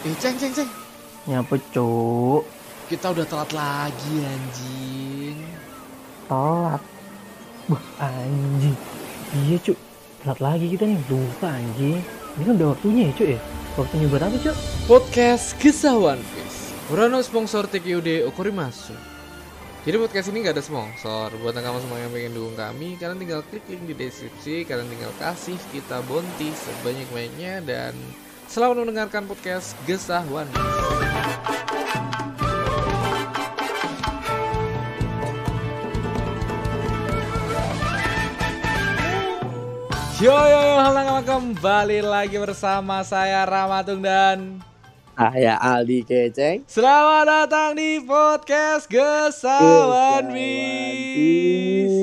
Eh, ceng, ceng, ceng. Nyapa cuk? Kita udah telat lagi, anjing. Telat. Wah anjing. Iya cuk. Telat lagi kita nih. Lupa anjing. Ini kan udah waktunya ya cuk ya. Waktunya buat apa cuk? Podcast Kisah One Piece. Urano sponsor TQD Okorimasu. Jadi podcast ini gak ada sponsor. Buat kamu semua yang pengen dukung kami, kalian tinggal klik link di deskripsi. Kalian tinggal kasih kita bonti sebanyak-banyaknya dan selamat mendengarkan podcast Gesah One Piece. Yo yo yo, halo kembali lagi bersama saya Ramatung dan Saya Aldi Keceng. Selamat datang di podcast Gesawan Bis.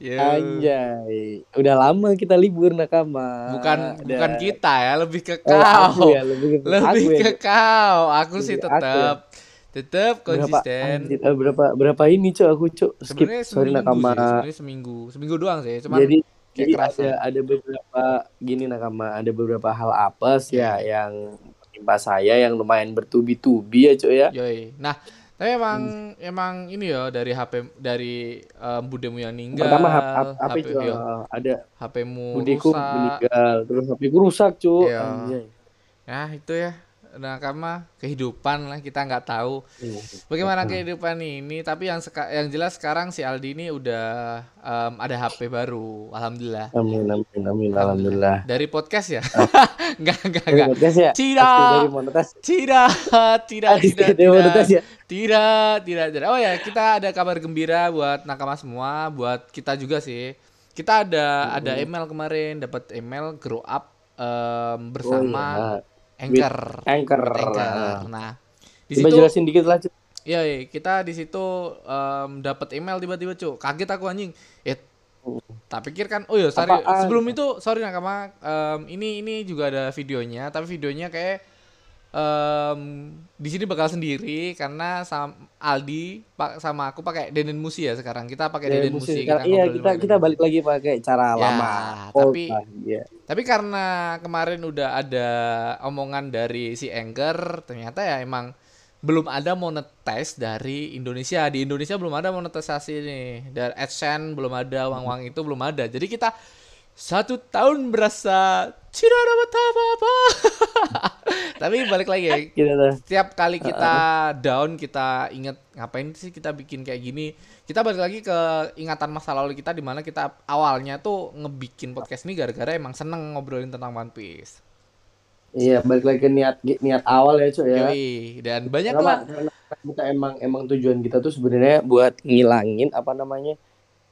Yo. Anjay. Udah lama kita libur nakama. Bukan Ada- bukan kita ya, lebih ke Oh, kau. ya, lebih ke, Lebih aku ya. ke kau. Aku sih Lebih aku tetap tetap berapa, konsisten. anjir, eh, berapa berapa ini cok aku cok skip Sebenarnya sorry nakama. sih, sebenarnya seminggu. Seminggu doang sih, cuman jadi kayak jadi kerasa. ada ada beberapa gini nakama ada beberapa hal apes Iya. ya yang menimpa saya yang lumayan bertubi-tubi ya cok ya. Yoi. Nah, tapi emang Hmm. emang ini ya dari HP dari um, budemu yang meninggal. Pertama hap, HP HP, cok iya, ada HP-mu budeku rusak. meninggal terus HP ku rusak cok. Iya. Ya, itu ya. Nah, karena kehidupan lah kita nggak tahu Iya. bagaimana kehidupan ini. Tapi yang seka- yang jelas sekarang si Aldi ini udah em, ada HP baru. Alhamdulillah. Amin amin amin alhamdulillah. Dari podcast ya? Enggak, Dari enggak. podcast ya? Tidak. Tidak, tidak, tidak, tidak. ya? Tidak, tidak, tidak. Oh ya, kita ada kabar gembira buat nakama semua, buat kita juga sih. Kita ada ada email kemarin, dapat email grow up em, bersama Oh, iya. Anchor. Anchor. With Anchor. Ah. Nah, di Coba situ jelasin dikit lah, Cuk. Iya, iya, kita di situ em, dapat email tiba-tiba, Cuk. Kaget aku anjing. Eh, tak pikir kan, oh ya, sorry. Apaan? Sebelum itu, sorry nakama, em, ini ini juga ada videonya, tapi videonya kayak em, di sini bakal sendiri karena sam Aldi pak sama aku pakai Deden Musi ya sekarang. Kita pakai Deden, Musi. Sekarang- iya, kita kita balik lagi pakai cara Ya, lama. tapi- lah, iya. Tapi karena kemarin udah ada omongan dari si Anchor, ternyata ya emang belum ada monetize dari Indonesia. Di Indonesia belum ada monetisasi nih. Dari AdSense belum ada, uang-uang itu belum ada. Jadi kita satu tahun berasa tidak dapat apa-apa. Tapi balik lagi ya, tuh. setiap kali kita down kita inget ngapain sih kita bikin kayak gini kita balik lagi ke ingatan masa lalu kita di mana kita awalnya tuh ngebikin podcast ini gara-gara emang seneng ngobrolin tentang One Piece Iya, balik lagi ke niat niat awal ya, Cuk ya. Yoi. dan banyak Karena, lah karena kita emang emang tujuan kita tuh sebenarnya buat ngilangin apa namanya?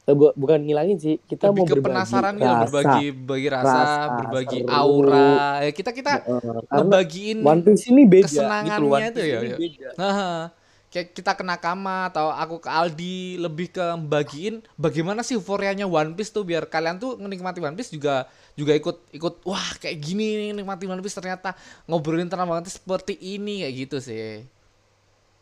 Eh, bu- bukan ngilangin sih, kita lebih mau ke berbagi penasaran gitu rasa. berbagi berbagi rasa, Rasa, berbagi seru. aura ya kita kita karena ngebagiin One Piece ini beda kesenangannya gitu. One itu Piece ya, ini ya. beda. Nah, kayak kita ke Nakama atau aku ke Aldi lebih ke bagiin bagaimana sih euforianya One Piece tuh biar kalian tuh menikmati One Piece juga juga ikut ikut wah kayak gini nih nikmati One Piece ternyata ngobrolin tentang One Piece seperti ini kayak gitu sih.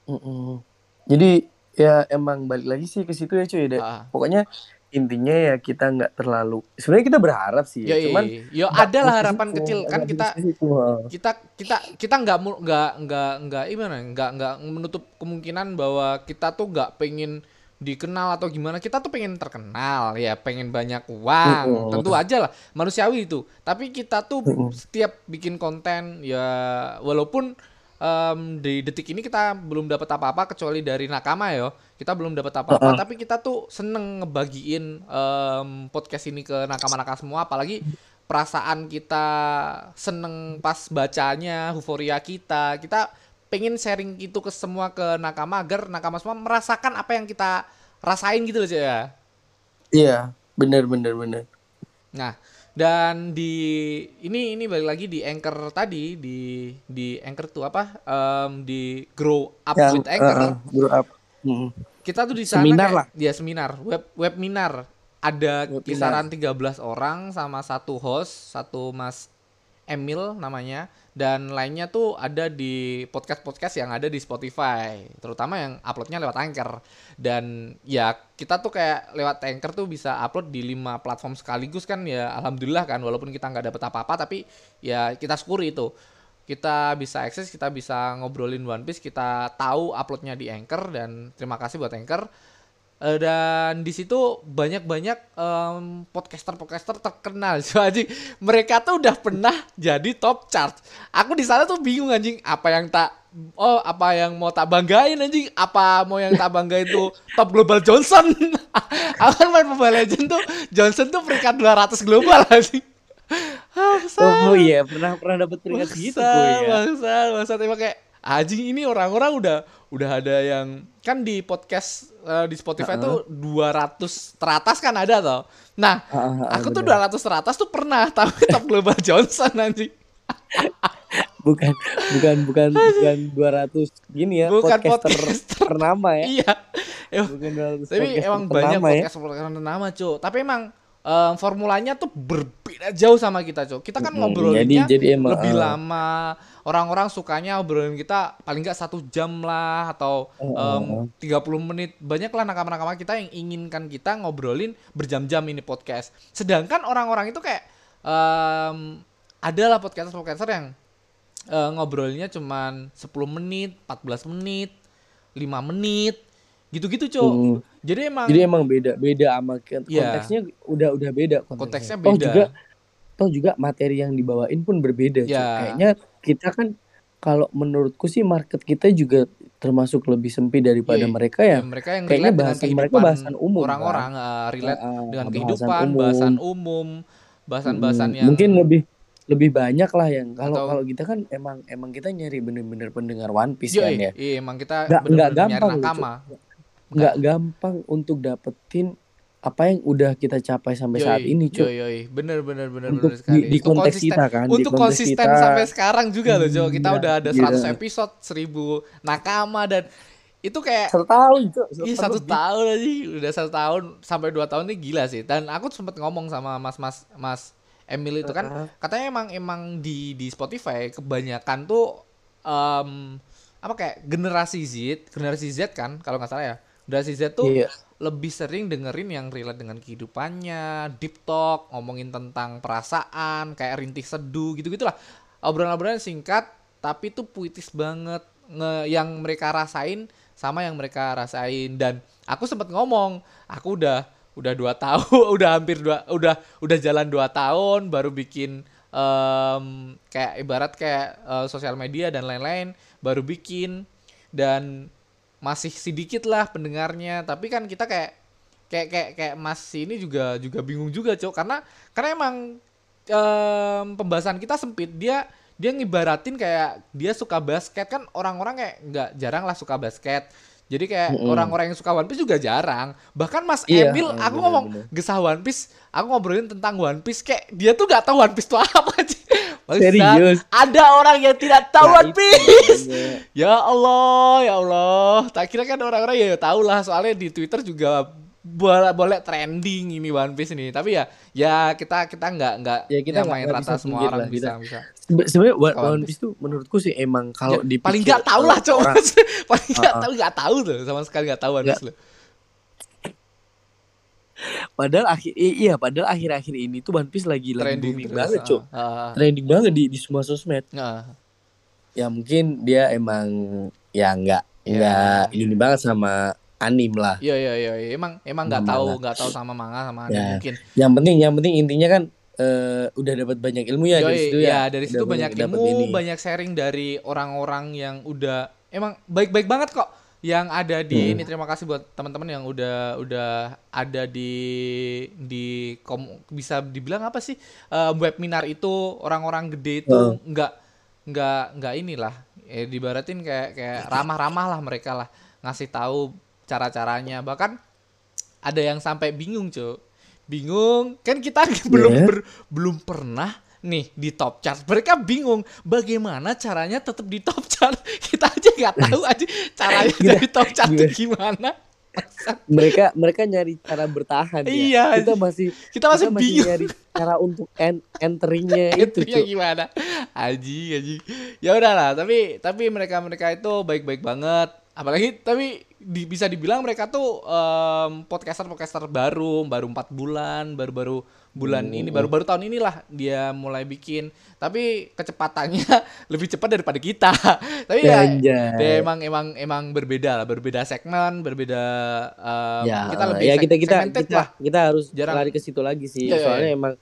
Mm-mm. Jadi ya emang balik lagi sih ke situ ya cuy deh. Ah. Pokoknya intinya ya kita nggak terlalu. Sebenarnya kita berharap sih. Ya, cuman yo nggak ada lah harapan situ, kecil kan kita situ, ha. kita kita kita nggak nggak nggak nggak gimana nggak nggak menutup kemungkinan bahwa kita tuh nggak pengen dikenal atau gimana kita tuh pengen terkenal ya pengen banyak uang Mm-mm. tentu aja lah manusiawi itu tapi kita tuh Mm-mm. setiap bikin konten ya walaupun em, di detik ini kita belum dapat apa-apa kecuali dari nakama ya. Kita belum dapat apa-apa tapi kita tuh seneng ngebagiin em, podcast ini ke nakama-nakama semua. Apalagi perasaan kita seneng pas bacanya euforia kita. Kita pengen sharing itu ke semua ke nakama agar nakama semua merasakan apa yang kita rasain gitu loh ya. Iya, bener bener bener. Nah, dan di ini ini balik lagi di Anchor tadi di di Anchor tuh apa? Em, di Grow Up Yang with Anchor. uh, grow up. Mm. Kita tuh di sana Seminar kayak- lah. Dia seminar, web webinar. Ada Webinar. kisaran 13 orang sama satu host, satu Mas Emil namanya dan lainnya tuh ada di podcast-podcast yang ada di Spotify, terutama yang uploadnya lewat Anchor. Dan ya kita tuh kayak lewat Anchor tuh bisa upload di lima platform sekaligus kan ya alhamdulillah kan walaupun kita nggak dapat apa-apa tapi ya kita syukuri itu. kita bisa akses, kita bisa ngobrolin One Piece, kita tahu uploadnya di Anchor dan terima kasih buat Anchor. Eh, dan di situ banyak-banyak em, podcaster-podcaster terkenal. So, anjing, mereka tuh udah pernah jadi top chart. Aku di sana tuh bingung anjing, apa yang tak oh apa yang mau tak banggain anjing, apa mau yang tak banggain tuh top global Johnson. Aku kan main Mobile Legend tuh Johnson tuh peringkat 200 global anjing. Ah, Oh, iya, pernah pernah dapat peringkat gitu gue ya. bangsa, bangsa. Emang kayak anjing ini orang-orang udah udah ada yang kan di podcast eh, di Spotify tuh 200 teratas kan ada toh. Nah, Ah, ah, ah, aku tuh bener. 200 teratas tuh pernah tapi top global Johnson anjing. bukan bukan bukan bukan 200 gini ya Bukan podcaster, podcaster. ternama ya Iya. Bukan 200 tapi emang banyak ternama ya podcast podcast ternama, Cuk. Tapi emang eh, formulanya tuh berbeda jauh sama kita, Cuk. Kita kan Mm-mm, ngobrolinnya jadi- jadi emang, lebih eh. lama. Orang-orang sukanya obrolan kita paling nggak satu jam lah atau em, 30 menit. Banyak lah nakama-nakama kita yang inginkan kita ngobrolin berjam-jam ini podcast. Sedangkan orang-orang itu kayak em, adalah podcaster-podcaster yang eh, ngobrolinnya cuman 10 menit, 14 menit, 5 menit, gitu-gitu. Hmm. Jadi emang jadi emang beda beda sama Iya. konteksnya udah udah beda konteksnya Toh beda. juga toh juga materi yang dibawain pun berbeda. Ya. kayaknya kita kan kalau menurutku sih market kita juga termasuk lebih sempit daripada Iya, mereka Ya, ya mereka yang kayaknya relate bahasan mereka bahasan umum, kan? orang-orang eh, relate Ah, ah, dengan bahasan kehidupan, umum. bahasan umum, bahasan-bahasan Hmm, yang mungkin lebih lebih banyak lah yang kalau Atau- kalau kita kan emang emang kita nyari bener-bener pendengar One Piece Yoi, kan ya iya, emang kita Nggak- nyari gampang, nakama. Nggak gampang untuk dapetin apa yang udah kita capai sampai saat Yoi, ini cuy yoi, yoi. bener bener bener untuk bener sekali. di, di Untuk konteks konsisten- kita kan Untuk konsisten kita. sampai sekarang juga loh, Jo. Kita Gila, udah ada gila. 100 episode, 1000 nakama dan itu kayak satu tahun cuy Iya satu tahun aja udah satu tahun sampai dua tahun ini gila sih dan aku sempat ngomong sama mas mas mas Emil itu kan katanya emang emang di di Spotify kebanyakan tuh em, apa kayak generasi Z generasi Z kan kalau nggak salah ya generasi Z tuh Iya. lebih sering dengerin yang relate dengan kehidupannya deep talk ngomongin tentang perasaan kayak rintih seduh gitu gitulah obrolan-obrolan singkat tapi tuh puitis banget. Nge yang mereka rasain sama yang mereka rasain. Dan aku sempat ngomong aku udah udah dua tahun udah hampir dua udah udah jalan dua tahun baru bikin em, kayak ibarat kayak eh, sosial media dan lain-lain baru bikin. Dan masih sedikit lah pendengarnya. Tapi kan kita kayak kayak kayak kayak Mas ini juga juga bingung juga cok. Karena karena emang em, pembahasan kita sempit. Dia dia ngibaratin kayak dia suka basket. Kan orang-orang kayak nggak jarang lah suka basket. Jadi kayak Mm-mm. orang-orang yang suka One Piece juga jarang. Bahkan Mas Iya, Emil mm, aku bener, ngomong bener. gesah One Piece aku ngobrolin tentang One Piece kayak dia tuh nggak tahu One Piece itu apa sih Serius? ada orang yang tidak tahu Nah, One Piece. Ya Allah, ya Allah. Tak kira kan orang-orang ya tahu lah soalnya di Twitter juga boleh boleh trending ini One Piece ini. Tapi ya ya kita kita nggak nggak Ya, kita nyamain nggak rata bisa semua orang lah, bisa kita- bisa. Sebe- sebenarnya One, One Piece tuh menurutku sih emang kalau Ya, di paling nggak tahu lah coba. orang- paling nggak Uh-uh. tahu nggak tahu tuh sama sekali nggak tahu One. Piece. Padahal akhir i- iya padahal akhir-akhir ini tuh One Piece lagi lagi Trending booming terus. banget ah, cuk ah, trending banget di di semua sosmed ah. ya mungkin dia emang ya nggak Ya. nggak ini banget sama anim lah Iya iya iya iya. emang emang nggak tahu manga. nggak tahu sama manga sama anime Ya. mungkin. yang penting yang penting intinya kan eh, udah dapat banyak ilmu ya dari Yoi, situ ya, ya dari Udah situ banyak ilmu, ini. banyak sharing dari orang-orang yang udah emang baik-baik banget kok yang ada di Hmm. ini. Terima kasih buat teman-teman yang udah udah ada di di kom, bisa dibilang apa sih eh, webinar itu orang-orang gede itu Hmm. nggak nggak nggak inilah eh, dibaratin kayak kayak ramah-ramah lah mereka lah ngasih tahu cara-caranya bahkan ada yang sampai bingung cuy bingung kan kita belum Yeah. ber- belum pernah nih di top chart mereka bingung bagaimana caranya tetap di top chart kita aja nggak tahu aja caranya Gila, jadi top chart gila. gimana mereka mereka nyari cara bertahan ya. Iya. kita masih kita masih kita bingung nyari cara untuk en enteringnya itu Cuk. gimana aji aji ya udahlah tapi tapi mereka mereka itu baik baik banget apalagi tapi di- bisa dibilang mereka tuh podcaster podcaster baru baru empat bulan baru baru bulan Hmm. ini baru baru tahun inilah dia mulai bikin tapi kecepatannya lebih cepat daripada kita tapi ya, Anjay. ya emang emang emang berbeda lah berbeda segmen berbeda em, ya kita lebih ya kita kita kita, lah kita harus Jarang. lari ke situ lagi sih Iya, iya, soalnya iya. emang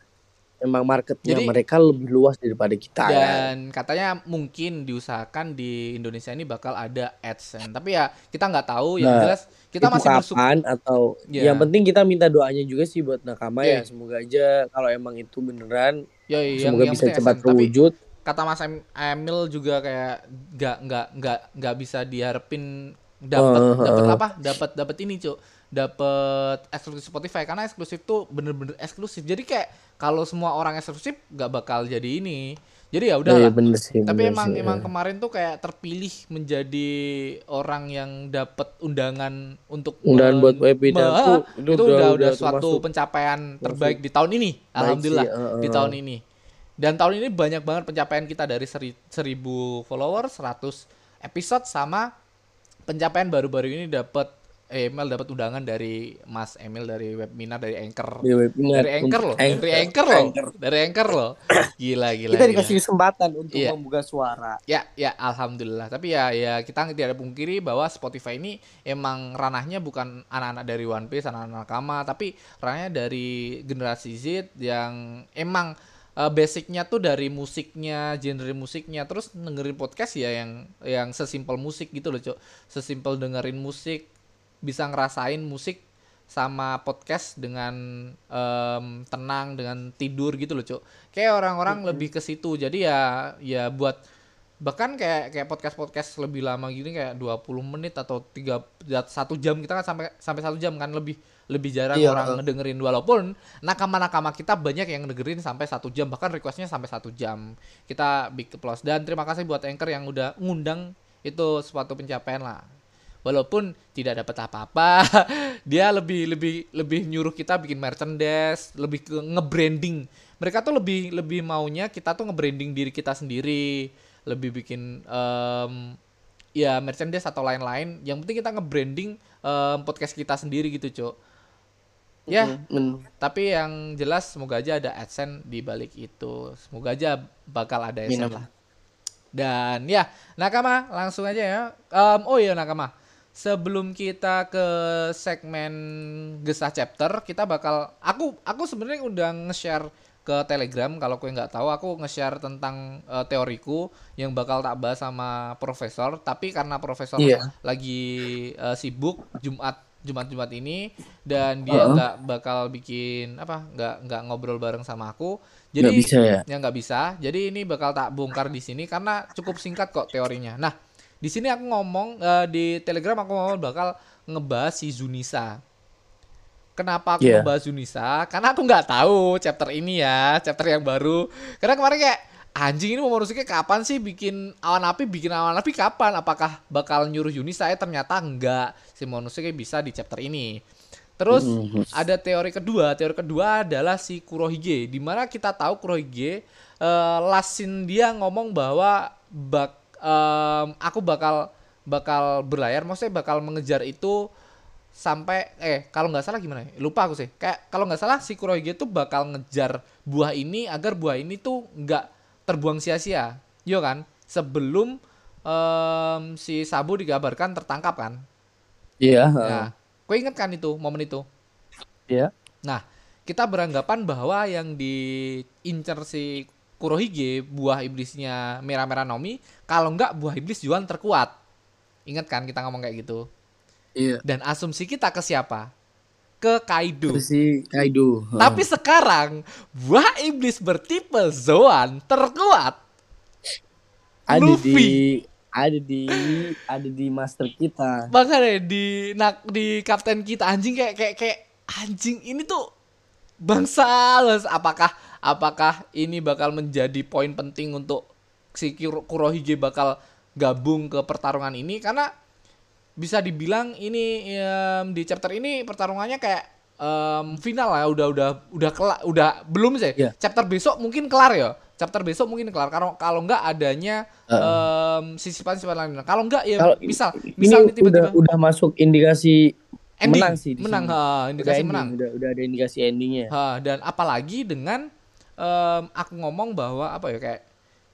emang marketnya Jadi- mereka lebih luas daripada kita kan. dan katanya mungkin diusahakan di Indonesia ini bakal ada AdSense tapi ya kita nggak tahu yang Nah, jelas kita Itu masih kapan atau Ya. yang penting kita minta doanya juga sih buat nakama Iya. ya. Semoga aja kalau emang itu beneran ya, yang, semoga yang bisa penting cepat AdSense. tapi terwujud. kata Mas Em- Emil juga kayak nggak nggak nggak nggak bisa diharapin dapat Uh, uh, dapat apa? Dapat dapat ini cuk. Dapat eksklusif Spotify karena eksklusif tuh bener-bener eksklusif. Jadi kayak kalau semua orang eksklusif nggak bakal jadi ini jadi ya udah bener sih tapi bener emang sih, emang ya. kemarin tuh kayak terpilih menjadi orang yang dapat undangan untuk Undangan buat tuh, itu, itu udah udah- suatu termasuk- pencapaian terbaik di tahun ini alhamdulillah sih, uh, di tahun ini. Dan tahun ini banyak banget pencapaian kita dari seri, 1000 followers 100 episode sama pencapaian baru-baru ini dapat Emil dapat undangan dari Mas Emil dari webinar dari Anchor. Di webinar. Dari Anchor loh. Dari Anchor loh. Dari Anchor loh. Gila gila kita gila. dikasih kesempatan untuk Iya. membuka suara. Ya, ya, alhamdulillah. Tapi ya, ya kita tidak ada pungkiri bahwa Spotify ini emang ranahnya bukan anak-anak dari One Piece, anak-anak nakama, tapi ranahnya dari generasi Z yang emang eh, basicnya tuh dari musiknya, genre musiknya, terus dengerin podcast ya yang yang sesimpel musik gitu loh, cok. Sesimpel dengerin musik, bisa ngerasain musik sama podcast dengan em, tenang dengan tidur gitu loh cok kayak orang-orang lebih ke situ. Jadi ya ya buat bahkan kayak kayak podcast podcast lebih lama gini kayak 20 menit atau tiga satu jam kita kan sampai sampai satu jam kan lebih lebih jarang Iya, orang uh. ngedengerin. Walaupun nakama-nakama kita banyak yang ngedengerin sampai satu jam bahkan requestnya sampai satu jam. Kita big applause. Dan terima kasih buat anchor yang udah ngundang itu suatu pencapaian lah walaupun tidak dapat apa-apa dia lebih lebih lebih nyuruh kita bikin merchandise lebih ke nge-branding. Mereka tuh lebih lebih maunya kita tuh nge-branding diri kita sendiri lebih bikin em, ya merchandise atau lain-lain. Yang penting kita nge-branding em, podcast kita sendiri gitu cok ya Men- tapi yang jelas semoga aja ada AdSense di balik itu. Semoga aja bakal ada AdSense. Lah dan ya nakama langsung aja ya. Em, oh iya nakama sebelum kita ke segmen gesah chapter kita bakal aku aku sebenarnya udah nge-share ke Telegram. Kalau kue nggak tahu aku nge-share tentang eh, teoriku yang bakal tak bahas sama profesor. Tapi karena profesor Iya. lagi eh, sibuk Jumat Jumat Jumat ini dan dia nggak bakal bikin apa nggak nggak ngobrol bareng sama aku. Jadi nggak bisa ya? Ya nggak bisa. Jadi ini bakal tak bongkar di sini karena cukup singkat kok teorinya. Nah di sini aku ngomong eh, di telegram aku ngomong bakal ngebahas si Zunisa. Kenapa aku Iya. ngebahas Zunisa? Karena aku nggak tahu chapter ini ya chapter yang baru. Karena kemarin kayak anjing ini Momonosuke kapan sih? Bikin awan api bikin awan api kapan? Apakah bakal nyuruh Yunisa eh ternyata enggak si Momonosuke bisa di chapter ini. Terus Mhm. ada teori kedua. Teori kedua adalah si Kurohige. Di mana kita tahu Kurohige eh, last scene dia ngomong bahwa bak em, aku bakal bakal berlayar maksudnya bakal mengejar itu sampai eh kalau nggak salah gimana ya? lupa aku sih kayak kalau nggak salah si Kurohige tuh bakal ngejar buah ini agar buah ini tuh nggak terbuang sia-sia yo kan sebelum em, si Sabu dikabarkan tertangkap kan iya Nah, kau inget kan itu momen itu? Iya. Nah, kita beranggapan bahwa yang diincar si Kurohige, buah iblisnya merah-merah Nomi, kalau enggak buah iblis Yuan terkuat. Ingat kan kita ngomong kayak gitu. iya Dan asumsi kita ke siapa? Ke Kaido. Si Kaido Tapi sekarang buah iblis bertipe Zoan terkuat. ada Luffy. di ada di ada di master kita Makanya di nak di kapten kita anjing kayak kayak kayak anjing ini tuh bangsa Mas. apakah apakah ini bakal menjadi poin penting untuk si Kuro- Kurohige bakal gabung ke pertarungan ini karena bisa dibilang ini em, di chapter ini pertarungannya kayak em, final lah udah udah udah kelar udah belum sih Iya. chapter besok mungkin kelar ya chapter besok mungkin kelar. Kalau kalau nggak adanya Heeh. em, sisipan-sisipan lain. Kalau nggak ya Kalau misal ini misal udah tiba-tiba udah masuk indikasi ending, menang sih menang, ha, Udah indikasi ending, menang. Udah udah ada indikasi endingnya. Ha, dan apalagi dengan em, aku ngomong bahwa apa ya kayak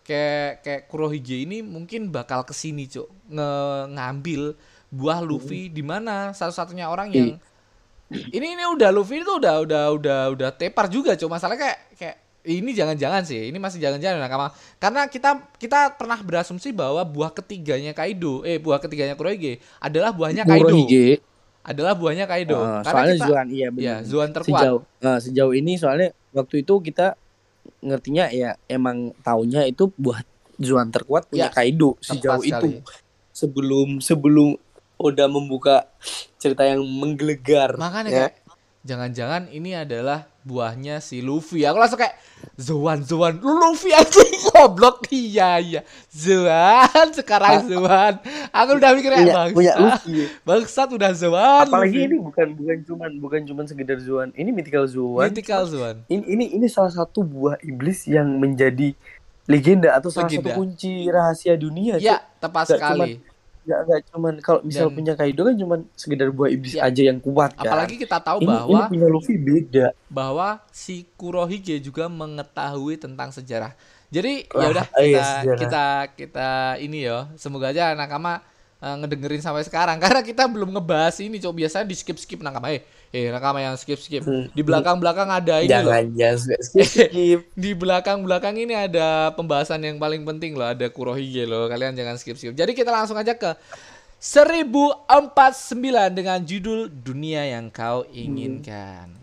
kayak kayak Kurohige ini mungkin bakal ke sini cuk. Nge ngambil buah Luffy di mana? Satu-satunya orang yang ini ini udah Luffy itu udah udah udah udah tepar juga cuk. Masalahnya kayak kayak ini jangan-jangan sih ini masih jangan-jangan nakama. Karena kita kita pernah berasumsi bahwa buah ketiganya Kaido eh buah ketiganya Kurohige adalah buahnya Kaido. Kurohige. Adalah buahnya Kaido karena soalnya kita Zuan iya benar. ya Zuan terkuat sejauh nah, sejauh ini soalnya waktu itu kita ngertinya ya emang taunya itu buah Zuan terkuat punya Ya, Kaido sejauh itu sekali. sebelum sebelum udah membuka cerita yang menggelegar Makanya ya. jangan-jangan ini adalah buahnya si Luffy. Aku langsung kayak Zoan Zoan Lu Luffy aja goblok. Iya iya. Zoan sekarang Zoan. Aku udah mikir kayak punya, bangsat. punya Luffy. Bangsat udah Zoan. apalagi Luffy. ini bukan bukan cuman bukan cuman sekedar Zuan ini mythical Zuan Mythical Zoan. ini ini ini salah satu buah iblis yang menjadi legenda atau salah Legenda. satu kunci rahasia dunia Ya, tepat sekali. Nggak nggak cuman kalau misal Dan- punya Kaido kan cuman sekedar buah iblis Ya. aja yang kuat kan Apalagi kita tahu ini, bahwa ini punya Luffy beda bahwa si Kurohige juga mengetahui tentang sejarah. Jadi ya udah iya, kita sejarah. kita kita ini ya. Semoga aja nakama eh, ngedengerin sampai sekarang. Karena kita belum ngebahas ini coba biasanya di skip skip nakama eh eh nakama yang skip skip Hmm. di belakang belakang ada ini loh. jangan jangan skip skip. Di belakang belakang ini ada pembahasan yang paling penting loh. Ada Kurohige loh. Kalian jangan skip skip jadi kita langsung aja ke 1049 dengan judul dunia yang kau inginkan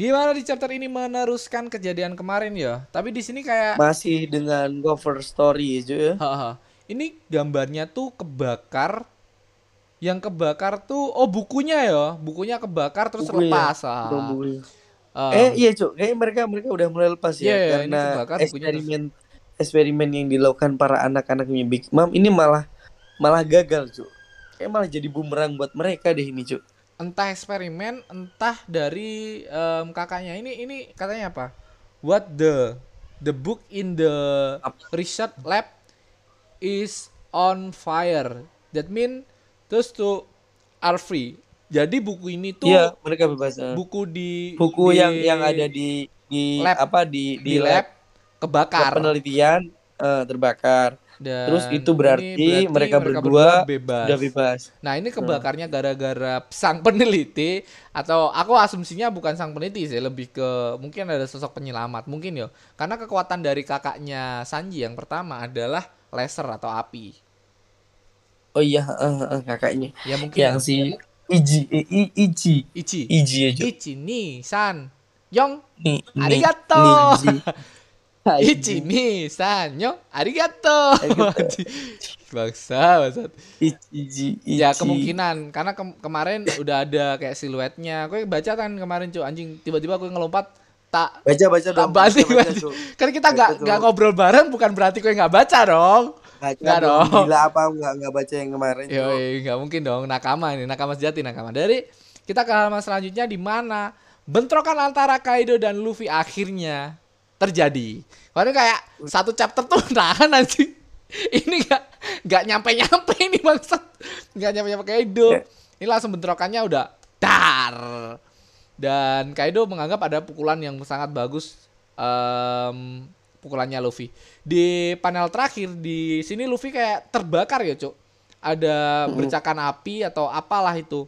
di mana di chapter ini meneruskan kejadian kemarin ya? Tapi di sini kayak masih dengan cover story aja ya. Ini gambarnya tuh kebakar. Yang kebakar tuh oh bukunya ya, bukunya kebakar terus Bukunya, lepas. ah. Um, eh iya cuk kayaknya mereka mereka udah mulai lepas ya? Iya, karena kebakar, bukunya eksperimen eksperimen yang dilakukan para anak-anaknya Big Mom ini malah malah gagal cuk kayak malah jadi bumerang buat mereka deh ini cuk entah eksperimen, entah dari em, kakaknya ini ini katanya apa? What the the book in the research lab is on fire. That mean terus tuh are free. Jadi buku ini tuh iya mereka bebas eh. buku di buku di- yang yang ada di di lab. apa di di lab kebakar. penelitian eh, terbakar Dan Terus itu ini berarti mereka berdua bebas. udah bebas. Nah ini kebakarnya gara-gara sang peneliti atau aku asumsinya bukan sang peneliti sih lebih ke mungkin ada sosok penyelamat mungkin ya karena kekuatan dari kakaknya Sanji yang pertama adalah laser atau api. Oh iya eh, eh, kakaknya. Ya mungkin yang ya. si Iji I- I- Ichi Ichi. Iji aja. Ichi ni san Yong nih Arigato. Iji Ichi ni san Yong Arigato Arigato. Bangsa bangsat. Ichi Ya Ichi. kemungkinan karena kem- kemarin udah ada kayak siluetnya. Gue baca kan kemarin cuy anjing tiba-tiba gue ngelompat tak baca baca tak dong baca, baca. Cuk. Kan kita nggak Baca, nggak ngobrol bareng bukan berarti gue nggak baca dong. Baca Nggak dong. Gila apa nggak nggak baca yang kemarin Yo nggak mungkin dong nakama ini nakama sejati nakama. Dari kita ke halaman selanjutnya di mana bentrokan antara Kaido dan Luffy akhirnya terjadi. Kemarin kayak satu chapter tuh nahan anjing. Ini nggak nggak nyampe nyampe ini bangsat. Nggak nyampe nyampe Kaido. Ya. Ini langsung bentrokannya udah dar. Dan Kaido menganggap ada pukulan yang sangat bagus em, pukulannya Luffy. Di panel terakhir di sini Luffy kayak terbakar ya, Cuk. Ada bercakan api atau apalah itu.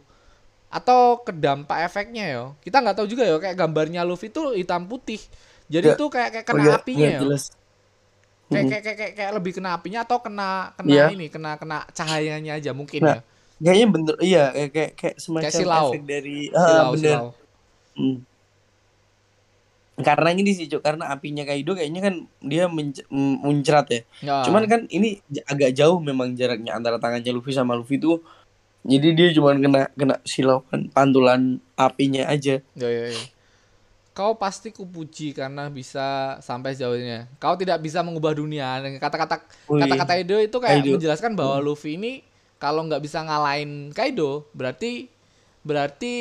Atau kedampak efeknya ya. Kita nggak tahu juga ya kayak gambarnya Luffy itu hitam putih. Jadi Ya. tuh kayak kayak Oh, kena iya, apinya iya, ya. jelas Kayak, Mm. kayak, kayak, kayak, kayak lebih kena apinya atau kena kena Iya. ini, kena kena cahayanya aja mungkin Nah, ya. kayaknya bener iya kayak kayak, kayak semacam silau. efek dari Silau, ah, bener silau. Hmm. Karena ini sih, Cuk, karena apinya Kaido kayaknya kan dia muncrat ya. Ya. Cuman kan ini agak jauh memang jaraknya antara tangannya Luffy sama Luffy tuh. Jadi dia cuma kena kena silaukan pantulan apinya aja. Ya, ya, ya. Kau pasti kupuji karena bisa sampai sejauhnya. Kau tidak bisa mengubah dunia. Kata-kata kata-kata Kaido itu kayak Kaido. menjelaskan bahwa Luffy ini kalau nggak bisa ngalahin Kaido, berarti berarti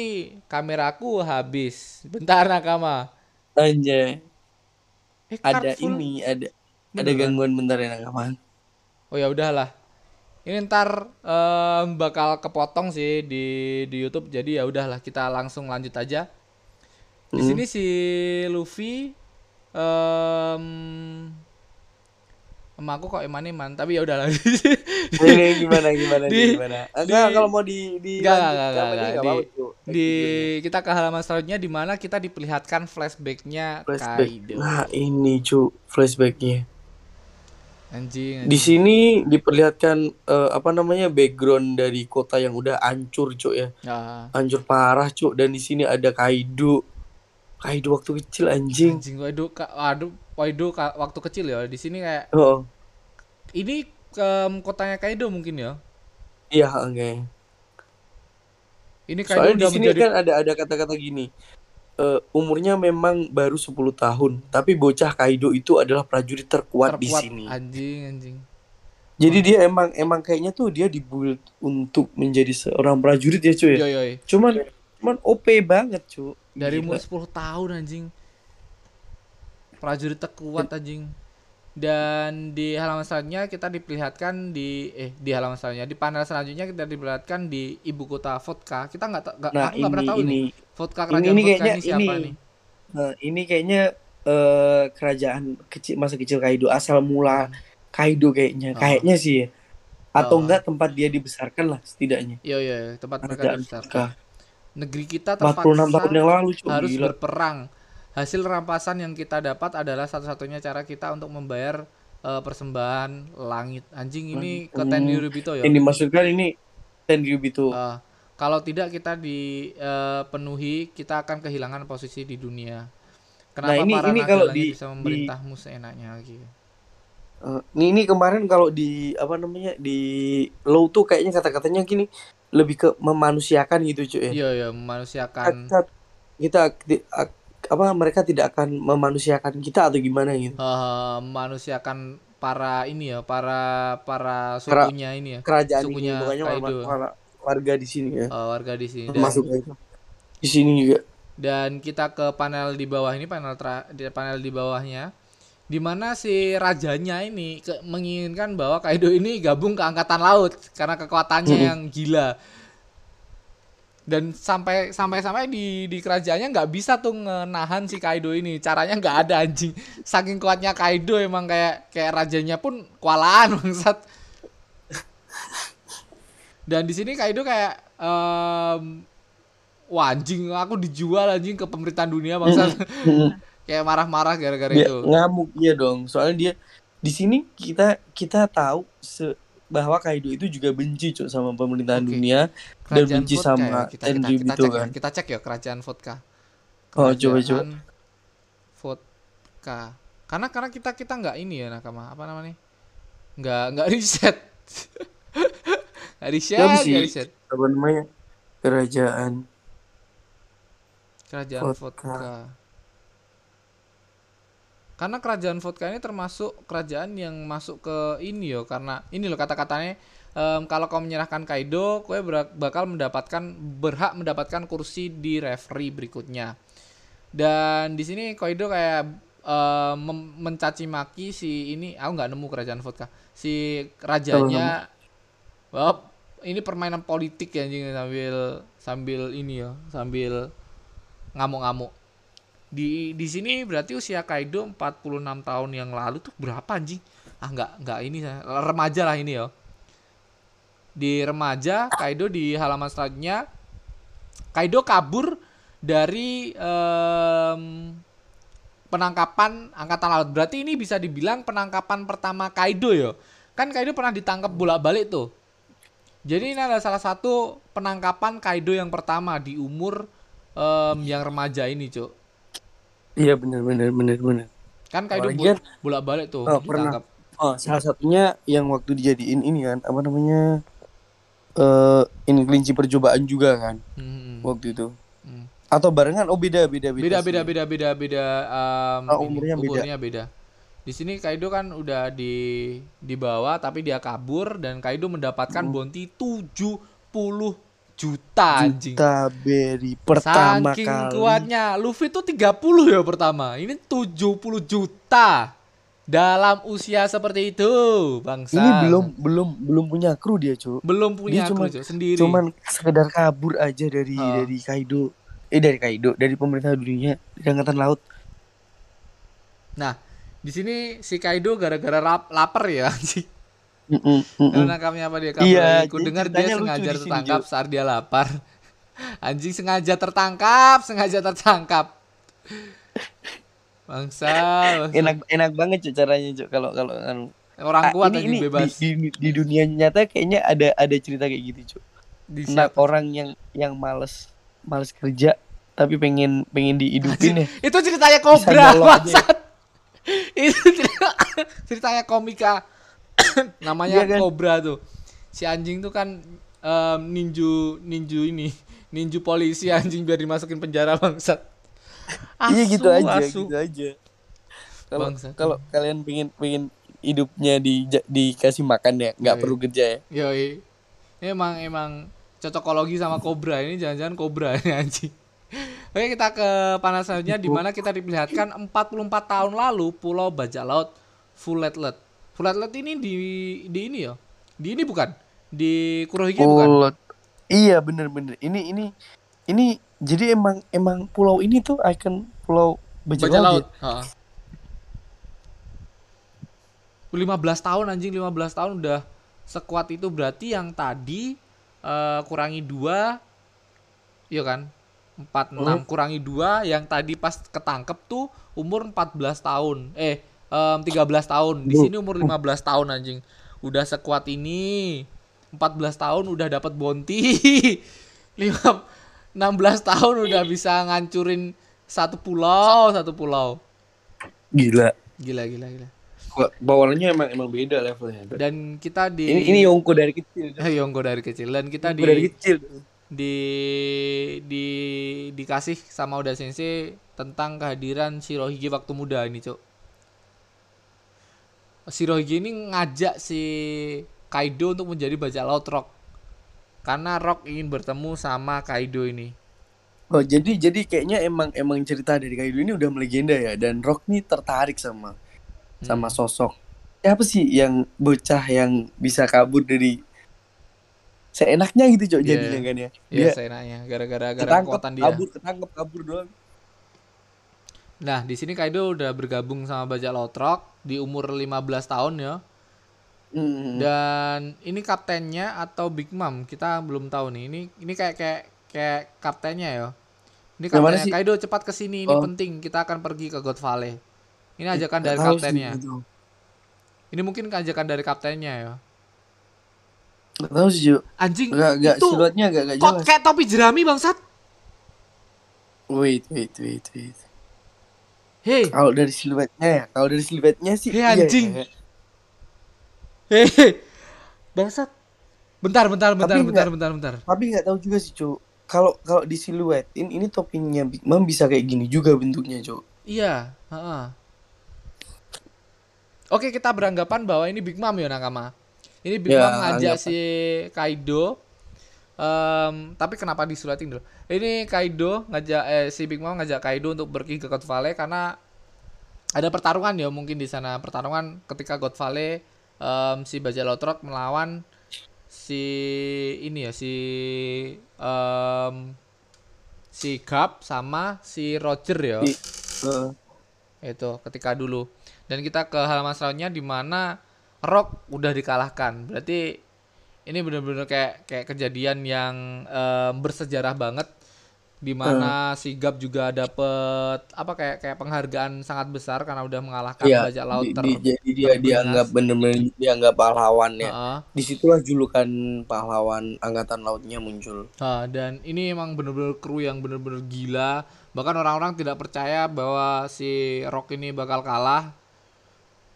kameraku habis. Bentar Nakama. Anjay. Eh, Ada full. ini, ada ada Beneran? gangguan bentar ya Nakama. Oh ya udahlah. Ini ntar em, bakal kepotong sih di di YouTube. Jadi ya udahlah kita langsung lanjut aja. Di Hmm. sini si Luffy em Emak aku kok eman eman tapi ya udahlah. Ini gimana gimana Di- gimana? di- Enggak kalau mau di di Enggak, enggak, enggak, enggak. nggak Di- di kita ke halaman selanjutnya di mana kita diperlihatkan flashbacknya flashback. Kaido. Nah, ini cu flashbacknya. Anjing, Di anjing. sini diperlihatkan eh, apa namanya background dari kota yang udah hancur cuk ya. Ah, Hancur parah cuk dan di sini ada Kaido. Kaido waktu kecil anjing. anjing Waido ka, aduh Waido ka- waktu kecil ya di sini kayak Oh, ini em, kotanya Kaido mungkin ya. iya oke. Ini Kaido Soalnya di sini menjadi kan ada ada kata-kata gini. eh, umurnya memang baru 10 tahun, tapi bocah Kaido itu adalah prajurit terkuat, di terkuat sini. anjing anjing. Jadi dia emang emang kayaknya tuh dia dibuild untuk menjadi seorang prajurit ya cuy. Yo yo. yo. Cuman cuman OP banget cuy. Dari Gila. umur 10 tahun anjing. Prajurit terkuat anjing. Dan di halaman selanjutnya kita diperlihatkan di eh di halaman selanjutnya di panel selanjutnya kita diperlihatkan di ibu kota Vodka. Kita nggak nggak Nah aku nggak pernah ini tahu ini nih Vodka ini, kerajaan ini Vodka kayaknya ini siapa ini nih? nah, ini kayaknya eh, kerajaan kecil masa kecil Kaido asal mula Kaido kayaknya Oh. kayaknya sih ya. atau Oh. enggak tempat dia dibesarkan lah setidaknya. Yo yo tempat mereka dibesarkan. Negeri kita 46 tahun terpaksa yang lalu cuy. harus Gila. berperang. Hasil rampasan yang kita dapat adalah satu-satunya cara kita untuk membayar eh, persembahan langit. Anjing ini ke Hmm. Tenryubito ya. Yang dimaksudkan ini Tenryubito. Eh, kalau tidak kita dipenuhi, kita akan kehilangan posisi di dunia. Kenapa Nah, ini- para ini kalau di- bisa memerintahmu seenaknya gitu? Eh, ini, ini kemarin kalau di apa namanya di low tuh kayaknya kata-katanya gini lebih ke memanusiakan gitu cuy ya. Iya ya, memanusiakan Kita, kita apa mereka tidak akan memanusiakan kita atau gimana gitu. eh, memanusiakan para ini ya, para para sukunya ini ya, Kerajaan Sukunya ini pokoknya Kaido. war- war- warga di sini ya. eh, warga di sini. Dan, Kaido. di sini juga. dan kita ke panel di bawah ini, panel tra- di panel di bawahnya, di mana si rajanya ini ke- menginginkan bahwa Kaido ini gabung ke angkatan laut karena kekuatannya Mm-mm. yang gila. Dan sampai sampai sampai di di kerajaannya nggak bisa tuh ngenahan si Kaido ini. Caranya nggak ada anjing. Saking kuatnya Kaido emang kayak kayak rajanya pun kewalahan bangsat. Dan di sini Kaido kayak em wah anjing aku dijual anjing ke pemerintahan dunia bangsat. Kayak marah-marah gara-gara Dia itu. ngamuk iya dong. Soalnya dia di sini kita kita tahu se bahwa Kaido itu juga benci cuk sama pemerintahan Oke. dunia dan benci vodka sama ya. kita, kita, Tenryubito kita cek ya. kan. Kita cek ya kerajaan vodka. Oh, coba, coba. Kerajaan Vodka. Karena karena kita kita nggak ini ya nakama apa namanya? Nggak nggak riset. nggak riset, Siapa nggak riset. Apa namanya? Kerajaan Kerajaan Vodka. vodka. Karena kerajaan vodka ini termasuk kerajaan yang masuk ke ini yo karena ini loh kata-katanya em, kalau kau menyerahkan Kaido, kue bakal mendapatkan berhak mendapatkan kursi di referee berikutnya. Dan di sini Kaido kayak mem- mencaci maki si ini, aku nggak nemu kerajaan vodka. Si rajanya, oh, ini permainan politik ya anjing sambil sambil ini ya, sambil ngamuk-ngamuk. Di di sini berarti usia Kaido 46 tahun yang lalu tuh berapa anjing? Ah nggak nggak ini remaja lah ini ya. Di remaja Kaido di halaman selanjutnya Kaido kabur dari em, penangkapan angkatan laut. Berarti ini bisa dibilang penangkapan pertama Kaido ya. Kan Kaido pernah ditangkap bolak-balik tuh. Jadi ini adalah salah satu penangkapan Kaido yang pertama di umur em, yang remaja ini, Cuk. Iya benar benar benar benar. Kan Kaido Apalagi bol- kan- bolak-balik tuh Oh, pernah. Oh, salah satunya yang waktu dijadiin ini kan apa namanya? eh ini kelinci percobaan juga kan Hmm. waktu itu. Hmm. Atau barengan oh beda beda Beda sih. beda beda beda beda em, Oh, ini, umurnya beda. umurnya beda. Di sini Kaido kan udah di di bawah tapi dia kabur dan Kaido mendapatkan Hmm. bounty 70 juta anjing. Juta berry pertama Saking kali. kuatnya Luffy tuh 30 ya pertama. Ini 70 juta dalam usia seperti itu, bangsa. Ini belum belum belum punya kru dia, Cuk. belum punya Dia aku cuma- Cok, sendiri. Cuman sekedar kabur aja dari Oh. dari Kaido. Eh dari Kaido, dari pemerintah dunia, dari angkatan laut. Nah, di sini si Kaido gara-gara lapar ya anjing. Mm-mm, apa dia kabur. Iya, Aku dengar dia sengaja sini, tertangkap saat dia lapar. Anjing sengaja tertangkap, sengaja tertangkap. Bangsa, bangsa. Enak enak banget Cuk caranya, Cuk. Kalau kalau anu. orang Ah, kuat ini, ini bebas. Di, di, di dunia nyata kayaknya ada ada cerita kayak gitu, Tentang siapa? orang yang yang males males kerja tapi pengen pengen dihidupin ya. Itu ceritanya ya. bangsat. Itu cerita- ceritanya komika. Namanya Iya kan? Cobra tuh. Si anjing tuh kan em, ninju ninju ini, ninju polisi anjing biar dimasukin penjara bangsat. Iya gitu aja, asu. gitu aja. Kalau kalau kalian pengen pengen hidupnya di dikasih makan ya, nggak Iya. perlu kerja ya. Yoi. Ini emang emang cocokologi sama kobra ini jangan-jangan kobra ini anjing. Oke kita ke panas selanjutnya di mana kita diperlihatkan 44 tahun lalu Pulau Bajak Laut Fuletlet. Fuletlet ini di di ini ya. Di ini bukan. Di Kurohige bukan. Iya bener-bener. Ini ini ini jadi emang emang pulau ini tuh ikon pulau bajak, Bajak laut. Laut. Heeh. 15 tahun anjing 15 tahun udah sekuat itu berarti yang tadi eh, kurangi dua iya kan 46 Hmm. kurangi dua yang tadi pas ketangkep tuh umur 14 tahun eh em, 13 tahun di sini umur 15 tahun anjing udah sekuat ini 14 tahun udah dapat bonti 5 16 tahun udah bisa ngancurin satu pulau satu pulau Gila. gila gila gila Bawalnya emang emang beda levelnya. dan kita di Ini ini Yongko dari kecil. Yongko dari kecil dan kita Yongko di dari kecil. di di dikasih sama Oda Sensei tentang kehadiran Shirohige waktu muda ini, Cuk. Shirohige ini ngajak si Kaido untuk menjadi bajak laut Rock. Karena Rock ingin bertemu sama Kaido ini. Oh jadi jadi kayaknya emang emang cerita dari Kaido ini udah melegenda ya dan Rock nih tertarik sama sama Hmm. sosok siapa sih yang bocah yang bisa kabur dari seenaknya gitu cok Iya. jadinya kan ya Iya, dia seenaknya gara-gara gara kekuatan dia. kabur ketangkep kabur doang Nah, di sini Kaido udah bergabung sama bajak laut Rock di umur 15 tahun ya. Hmm. Dan ini kaptennya atau Big Mom kita belum tahu nih. Ini ini kayak kayak kayak kaptennya ya. Ini kaptennya sih? Kaido cepat ke sini ini Oh. penting kita akan pergi ke God Valley. Ini ajakan Nggak dari sih kaptennya. gitu. Ini mungkin ajakan dari kaptennya ya. Nggak tahu sih Anjing nggak nggak itu siluetnya nggak nggak kok jelas kayak topi jerami bangsat. wait wait wait wait Hei, kalau dari siluetnya ya kalau dari siluetnya sih Hei, iya, anjing. iya. hei. Bangsat. Bentar, bentar, bentar, Tapi bentar, nggak- bentar, bentar. tapi nggak tahu juga sih cok kalau kalau di siluet ini ini topinya Big Mom bisa kayak gini juga bentuknya cok Iya, heeh. Oke, kita beranggapan bahwa ini Big Mom ya Nakama. Ini Big Ya, Mom ngajak si Kaido. Em, tapi kenapa disulatin dulu? Ini Kaido ngajak eh, si Big Mom ngajak Kaido untuk pergi ke God Valley karena ada pertarungan ya mungkin di sana. Pertarungan ketika God Valley em, si Bajak Laut Rock melawan si ini ya si em, si Gap sama si Roger ya. Eh, itu ketika dulu. Dan kita ke halaman selanjutnya di mana Rock udah dikalahkan. Berarti ini bener-bener kayak kayak kejadian yang em, bersejarah banget di mana si Gap juga dapet apa kayak kayak penghargaan sangat besar karena udah mengalahkan Iya, bajak laut ter di- jadi dia terberingas. dianggap bener-bener dianggap pahlawan ya. Heeh. Di situlah julukan pahlawan angkatan lautnya muncul. Nah, dan ini emang bener-bener kru yang bener-bener gila. Bahkan orang-orang tidak percaya bahwa si Rock ini bakal kalah.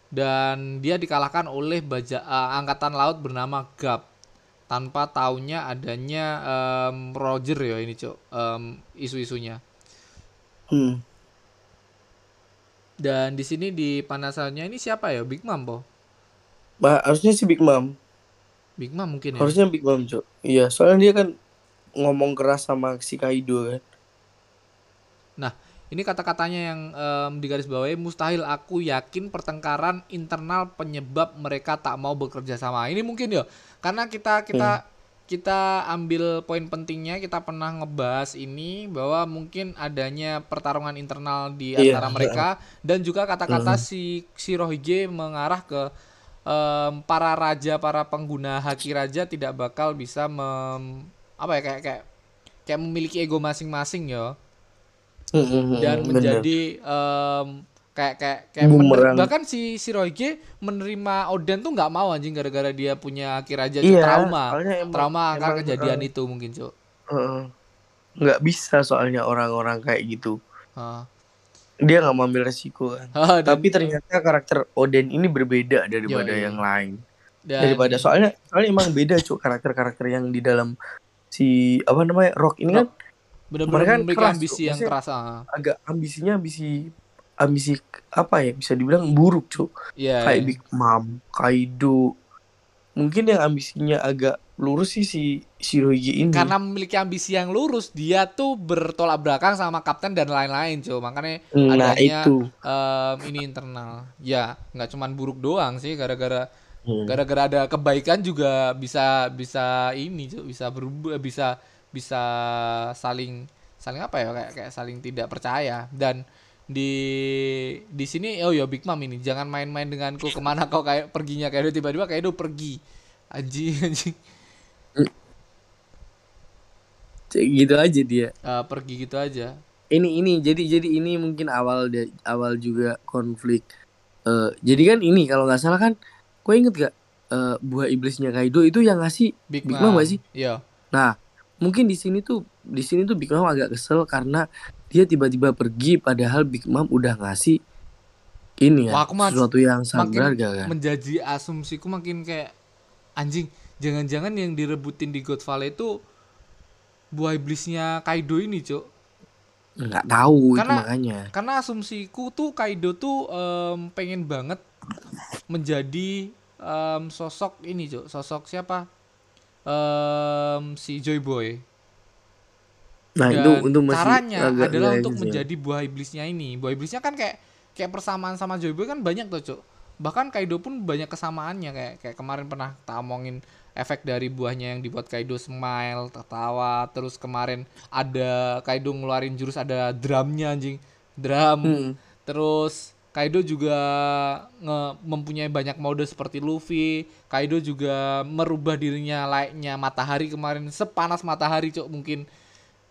Dan dia dikalahkan oleh baja eh, angkatan laut bernama Gap. Tanpa taunya adanya em, Roger ya ini, Cok. Em, isu-isunya. Hmm. Dan di sini di panasannya ini siapa ya? Big Mom, po? Bah, harusnya sih Big Mom. Big Mom mungkin ya. Harusnya Big Mom, Cok. Iya, soalnya dia kan ngomong keras sama si Kaido kan. Ini kata-katanya yang em, digarisbawahi mustahil aku yakin pertengkaran internal penyebab mereka tak mau bekerja sama. Ini mungkin ya karena kita kita kita ambil poin pentingnya kita pernah ngebahas ini bahwa mungkin adanya pertarungan internal di Iya, antara mereka dan juga kata-kata si Shirohige mengarah ke em, para raja para pengguna haki raja tidak bakal bisa mem, apa ya kayak kayak kayak memiliki ego masing-masing ya Hmm, dan menjadi em, kayak kayak kayak Bumerang. mener- bahkan si Shirohige menerima Oden tuh nggak mau anjing gara-gara dia punya haki raja Iya, Cuk. trauma emang- trauma emang, kejadian eh, itu mungkin cuk Heeh. nggak bisa soalnya orang-orang kayak gitu. Hah. Dia nggak mau ambil resiko kan. Dan- Tapi ternyata karakter Oden ini berbeda daripada yang lain. dan- Daripada soalnya soalnya emang beda cuy karakter-karakter yang di dalam si apa namanya Rock ini kan bener-bener mereka kan keras, ambisi Cuk. yang Maksudnya- keras ah. agak ambisinya ambisi ambisi apa ya bisa dibilang buruk cuy. Iya, Kayak iya. Big Mom, Kaido. Mungkin yang ambisinya agak lurus sih si Shirohige ini. karena memiliki ambisi yang lurus dia tuh bertolak belakang sama kapten dan lain-lain cuy makanya nah adanya itu. em, ini internal ya nggak cuman buruk doang sih gara-gara Hmm. gara-gara ada kebaikan juga bisa bisa ini Cuk, bisa berubah bisa bisa saling saling apa ya kayak kayak saling tidak percaya dan di di sini oh ya Big Mom ini. Jangan main-main denganku. Ke mana kau kayak perginya? Kayak tiba-tiba kayak pergi. Anjing. Anjing gitu aja dia. Eh, pergi gitu aja. Ini ini jadi jadi ini mungkin awal dia awal juga konflik. Eh jadi kan ini kalau nggak salah kan gue inget gak eh, buah iblisnya Kaido itu yang ngasih Big, Big Mom Mom. gak sih? iya. Nah mungkin di sini tuh di sini tuh Big Mom agak kesel karena dia tiba-tiba pergi padahal Big Mom udah ngasih ini Wah, ya aku mah sesuatu yang sangat berharga kan menjadi asumsiku makin kayak anjing jangan-jangan yang direbutin di God Valley itu buah iblisnya Kaido ini cuk. Nggak tahu itu Karena- makanya. karena asumsiku tuh Kaido tuh em, pengen banget menjadi em, sosok ini cuk. Sosok siapa? Em, si Joy Boy nah dan itu untuk masih caranya agak adalah untuk sih. menjadi buah iblisnya ini. Buah iblisnya kan kayak kayak persamaan sama Joy Boy kan banyak tuh cuk. Bahkan Kaido pun banyak kesamaannya kayak kayak kemarin pernah tak omongin efek dari buahnya yang dibuat Kaido smile tertawa. Terus kemarin ada Kaido ngeluarin jurus ada drumnya anjing. Drum. Hmm. terus Kaido juga nge- mempunyai banyak mode seperti Luffy. Kaido juga merubah dirinya layaknya matahari kemarin. Sepanas matahari cok mungkin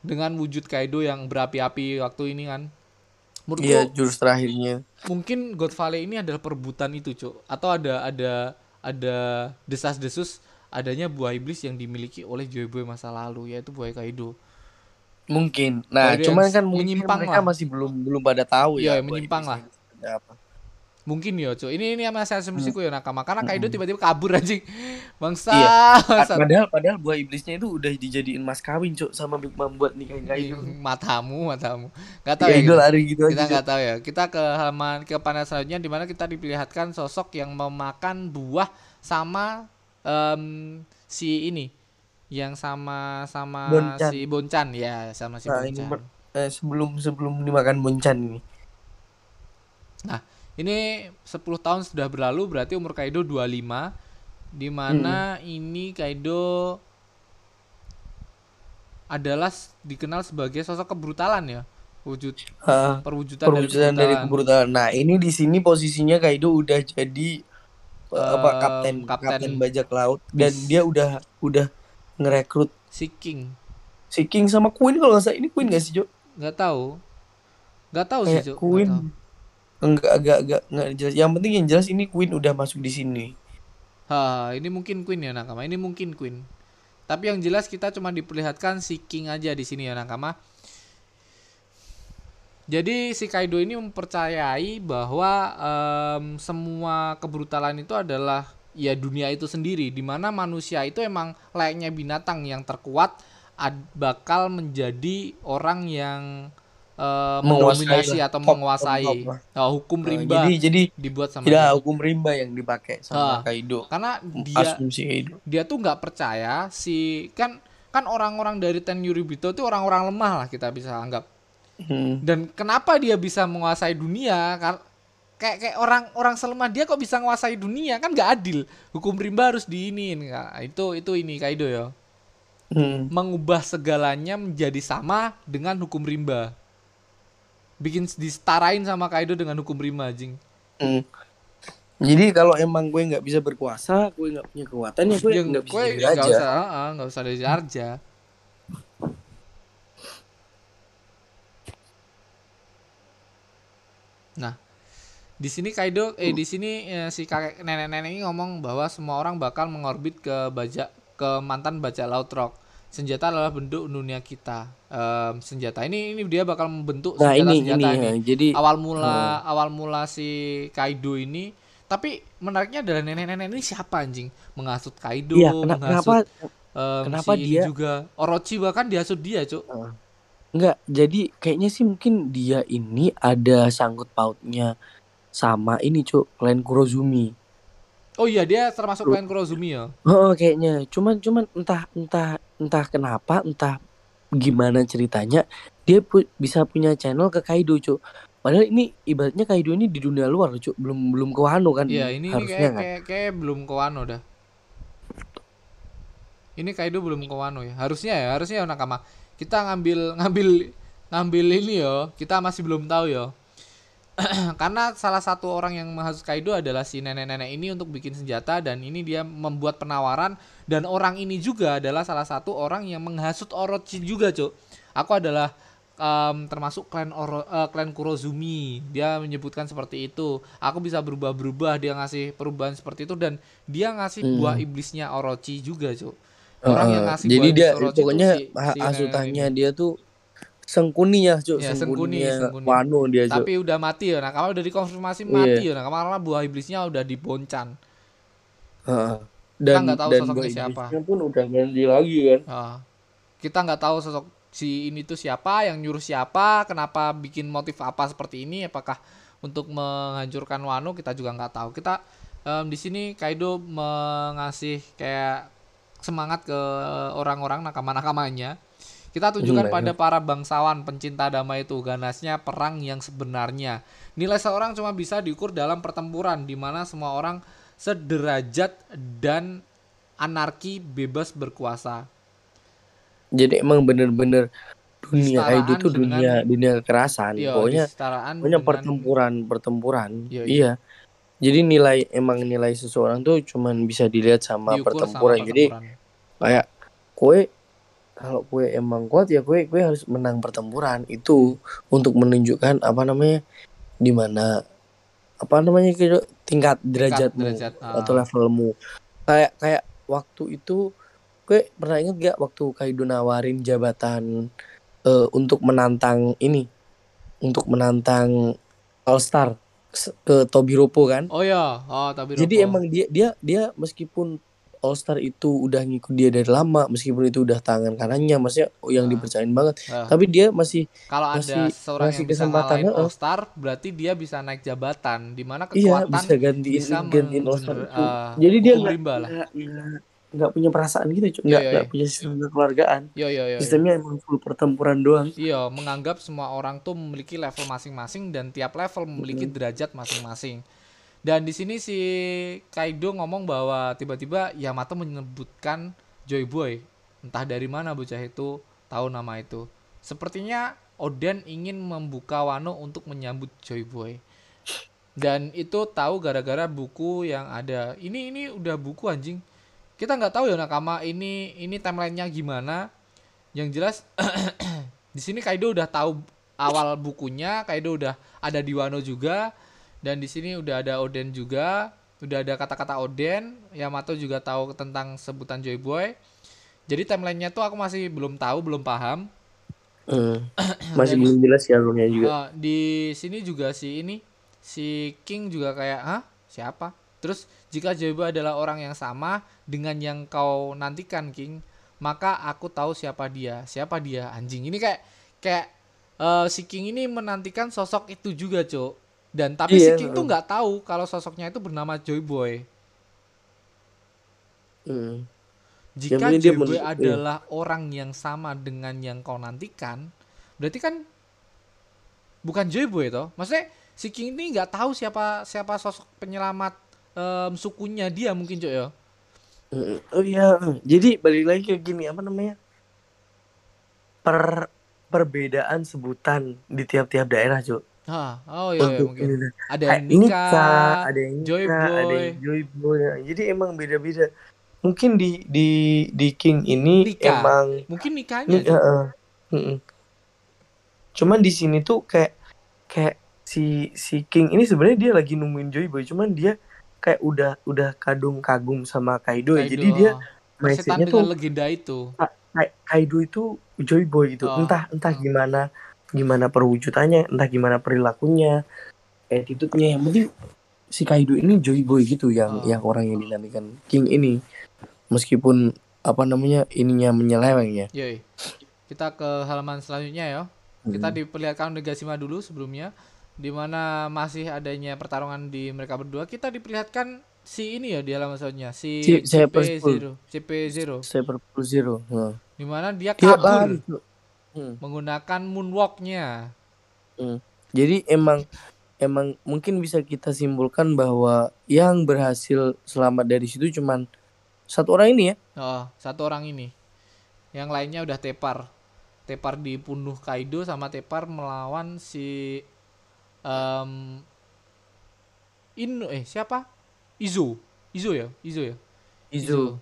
dengan wujud Kaido yang berapi-api waktu ini kan. Menurutku iya jurus terakhirnya mungkin God Valley ini adalah perebutan itu cok atau ada ada ada desas-desus adanya buah iblis yang dimiliki oleh Joy Boy masa lalu yaitu buah Kaido. mungkin nah Kaido cuman kan mungkin menyimpang mereka lah. masih belum belum pada tahu Iya, ya buah menyimpang lah. apa. Mungkin ya cok ini ini masih asumsiku ya nakama karena Kaido tiba-tiba kabur anjing. Bangsa. Iya. bangsa. Padahal padahal buah iblisnya itu udah dijadiin mas kawin cuk sama Big Mom buat nikahin Kaido. matamu matamu nggak tahu Ya ya kita, lari gitu kita aja. Nggak tahu ya kita ke halaman ke panel selanjutnya di mana kita diperlihatkan sosok yang memakan buah sama em, si ini yang sama sama Bonchan. si Bonchan ya sama si Nah, ini ber- eh, sebelum sebelum dimakan Bonchan ini. Ini 10 tahun sudah berlalu berarti umur Kaido 25 di mana ini Kaido adalah dikenal sebagai sosok kebrutalan ya wujud Ah, perwujudan, perwujudan dari dari kebrutalan. kebrutalan. Nah, ini di sini posisinya Kaido udah jadi eh, apa kapten kapten. kapten bajak laut dan Bis. dia udah udah ngerekrut si King si King sama Queen kalau nggak salah ini Queen gak sih Jo? nggak tahu nggak tahu sih. Nggak Queen tahu. Enggak agak agak nggak jelas. Yang penting yang jelas ini Queen udah masuk di sini. ha ini mungkin Queen ya nakama ini mungkin Queen tapi yang jelas kita cuma diperlihatkan si King aja di sini ya nakama jadi si Kaido ini mempercayai bahwa em, semua kebrutalan itu adalah ya dunia itu sendiri di mana manusia itu emang layaknya binatang yang terkuat ad- bakal menjadi orang yang eh, Menguasai mendominasi atau Top, menguasai top, top lah. Nah, hukum Nah, rimba jadi jadi dibuat sama tidak dia. hukum rimba yang dipakai sama Kaido. karena dia Asumsi Kaido. dia tuh nggak percaya si kan kan orang-orang dari Ten Yuribito itu orang-orang lemah lah kita bisa anggap. Hmm. Dan kenapa dia bisa menguasai dunia? Kar- Kayak kayak orang orang selemah dia kok bisa menguasai dunia kan nggak adil. Hukum rimba harus diinin. Nah, itu itu ini Kaido ya. Hmm. Mengubah segalanya menjadi sama dengan hukum rimba. Bikin disetarain sama Kaido dengan hukum rimba anjing. Hmm. Jadi kalau emang gue nggak bisa berkuasa, gue nggak punya kekuatan ya gue Ya, nggak bisa gue nggak raja. usah, nggak usah dari raja. Nah, di sini Kaido, eh di sini eh, si kakek nenek-nenek ini ngomong bahwa semua orang bakal mengorbit ke baja ke mantan bajak laut rock. Senjata adalah bentuk dunia kita. Em, senjata ini ini dia bakal membentuk Nah ini senjata-senjata ini ini ya. Jadi awal mula awal mula si Kaido ini tapi menariknya adalah nenek-nenek ini siapa anjing menghasut Kaido iya kena- menghasut kenapa em, kenapa si dia- juga Orochi bahkan dihasut dia cuk nggak? Jadi kayaknya sih mungkin dia ini ada sangkut pautnya sama ini cuk klan Kurozumi. Oh iya dia termasuk klan Kurozumi ya? Oh kayaknya. Cuman cuman entah entah entah kenapa entah gimana ceritanya dia pu- bisa punya channel ke Kaido cuk. Padahal ini ibaratnya Kaido ini di dunia luar cuk. Belum belum ke Wano kan iya ini, kayak, kan. kayak kayak belum ke Wano dah. Ini Kaido belum ke Wano ya? Harusnya ya harusnya ya nakama. Kita ngambil ngambil ngambil ini yo kita masih belum tahu yo karena salah satu orang yang menghasut Kaido adalah si nenek-nenek ini untuk bikin senjata dan ini dia membuat penawaran. Dan orang ini juga adalah salah satu orang yang menghasut Orochi juga cuk. Aku adalah em, termasuk klan Oro, eh, klan Kurozumi. Dia menyebutkan seperti itu. Aku bisa berubah-berubah dia ngasih perubahan seperti itu dan dia ngasih Hmm. buah iblisnya Orochi juga cuk. Orang yang Heeh. ngasih Jadi buah dia Orochi pokoknya si- si hasutannya dia tuh sengkuni ya cuk Ya, sengkuni, sengkuni. Wano dia cuk. tapi udah mati ya nah kalau udah dikonfirmasi Iya. mati ya nah karena buah iblisnya udah diboncan Heeh. Dan nggak tahu dan sosoknya siapa. Pun udah ganti lagi kan. Ah. kita nggak tahu sosok si ini tuh siapa yang nyuruh siapa kenapa bikin motif apa seperti ini apakah untuk menghancurkan Wano kita juga nggak tahu kita em, di sini Kaido mengasih kayak semangat ke orang-orang nakama-nakamanya kita tunjukkan Hmm, pada para bangsawan pencinta damai itu ganasnya perang yang sebenarnya nilai seorang cuma bisa diukur dalam pertempuran di mana semua orang sederajat dan anarki bebas berkuasa Jadi emang bener-bener dunia tuh dengan- dunia dunia kekerasan. Iya, pokoknya pokoknya dengan- pertempuran pertempuran. Iya, Iya, iya. Jadi nilai emang nilai seseorang tuh cuman bisa dilihat sama pertempuran. sama Jadi pertempuran. kayak kue kalau kue emang kuat ya kue kue harus menang pertempuran. Itu untuk menunjukkan apa namanya di mana apa namanya kira tingkat derajatmu derajat, ah. atau levelmu. Kayak kayak waktu itu kue pernah inget gak waktu Kaido nawarin jabatan eh, untuk menantang ini untuk menantang All Star ke Tobiropo kan? Oh ya oh tapi jadi emang dia dia dia meskipun All Star itu udah ngikut dia dari lama meskipun itu udah tangan kanannya maksudnya oh, yang Ah. dipercayain banget Ah. tapi dia masih kalau ada masih- seorang masih yang bisa ngalahin heeh. All Star berarti dia bisa naik jabatan di mana iya kekuatan bisa gantiin bisa gantiin All Star itu ah, jadi dia nggak nggak- punya perasaan gitu cuy Iya, nggak iya, nggak iya. punya sistem kekeluargaan Yo yo yo. yo. sistemnya emang full pertempuran doang Iya, menganggap semua orang tuh memiliki level masing-masing dan tiap level memiliki derajat masing-masing. Dan di sini si Kaido ngomong bahwa tiba-tiba Yamato menyebutkan Joy Boy. Entah dari mana bocah itu tahu nama itu. Sepertinya Oden ingin membuka Wano untuk menyambut Joy Boy. Dan itu tahu gara-gara buku yang ada. Ini ini udah buku anjing. Kita nggak tahu ya nakama ini ini timelinenya gimana. Yang jelas di sini Kaido udah tahu awal bukunya, Kaido udah ada di Wano juga dan di sini udah ada Oden juga, udah ada kata-kata Oden, Yamato juga tahu tentang sebutan Joy Boy. Jadi timelinenya tuh aku masih belum tahu, belum paham. Hmm. masih Dan- belum jelas ya alurnya juga Eh, di sini juga si ini si King juga kayak, "Hah? Siapa?" Terus jika Joy Boy adalah orang yang sama dengan yang kau nantikan King, maka aku tahu siapa dia. Siapa dia? Anjing. Ini kayak kayak eh, si King ini menantikan sosok itu juga, Cok. Dan tapi si Iya, King tuh nggak tahu kalau sosoknya itu bernama Joy Boy. Hmm. Jika dia JB men- iya. adalah orang yang sama dengan yang kau nantikan, berarti kan bukan Joyboy toh. Maksudnya si King ini nggak tahu siapa siapa sosok penyelamat em, sukunya dia mungkin cok ya. Mm, Oh iya, jadi balik lagi ke gini apa namanya? Per perbedaan sebutan di tiap-tiap daerah, Cuk. Hah, oh iya, iya mungkin. ini. Ada yang Kayak Nika, nikah, ada yang Nika, Joyboy. ada yang Joyboy. Jadi emang beda-beda. Mungkin di di di King ini Nika. emang mungkin nikahnya. Nih, heeh. Mm-mm. Cuman di sini tuh kayak kayak si si King ini sebenarnya dia lagi nungguin Joyboy, cuman dia kayak udah udah kadung kagum sama Kaido, ya. Kaido, Jadi dia oh. Mindsetnya tuh legenda itu. Ka- Kaido itu Joyboy gitu. Oh. Entah entah gimana gimana perwujudannya, entah gimana perilakunya, attitude-nya. Yang penting si Kaido ini Joyboy gitu yang Oh. yang orang yang dinantikan King ini. Meskipun apa namanya ininya menyeleweng ya. Yoi. Kita ke halaman selanjutnya ya. Kita Hmm. diperlihatkan Negasima dulu sebelumnya di mana masih adanya pertarungan di mereka berdua. Kita diperlihatkan si ini ya di halaman selanjutnya, si Si- Cyber CP0, CP0 Cyber Pro Zero. Nah. di mana dia Dia kabur lari. Hmm. menggunakan moonwalknya. Jadi emang emang mungkin bisa kita simpulkan bahwa yang berhasil selamat dari situ cuman satu orang ini ya. Oh, satu orang ini. Yang lainnya udah tepar. Tepar dibunuh Kaido sama Tepar melawan si em Inu eh siapa? Izo. Izo ya? Izo ya? Izu.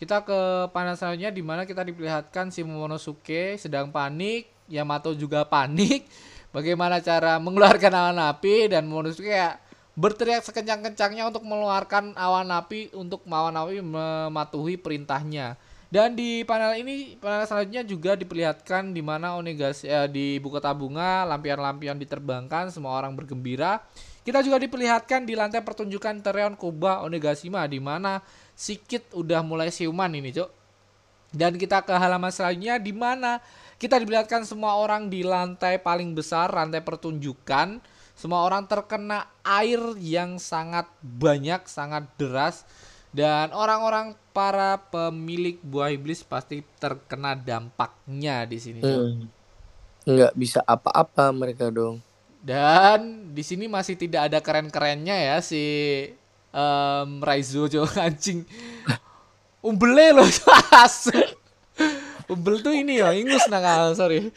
Kita ke panel selanjutnya di mana kita diperlihatkan si Momonosuke sedang panik, Yamato juga panik. Bagaimana cara mengeluarkan awan api dan Momonosuke kayak berteriak sekencang-kencangnya untuk mengeluarkan awan api untuk awan api mematuhi perintahnya. Dan di panel ini, panel selanjutnya juga diperlihatkan di mana Onigashima eh, di ibu kota bunga, lampion-lampion diterbangkan, semua orang bergembira. Kita juga diperlihatkan di lantai pertunjukan Tereon Koba Onigashima di mana si Kid udah mulai siuman ini, Cok. Dan kita ke halaman selanjutnya di mana kita diperlihatkan semua orang di lantai paling besar, lantai pertunjukan. Semua orang terkena air yang sangat banyak, sangat deras. Dan orang-orang para pemilik buah iblis pasti terkena dampaknya di sini. Cok. Hmm. Nggak bisa apa-apa mereka dong. Dan di sini masih tidak ada keren-kerennya ya si em Raizo Jo anjing. Umbele loh asu. Umbel tuh ini ya, ingus nakal, sorry.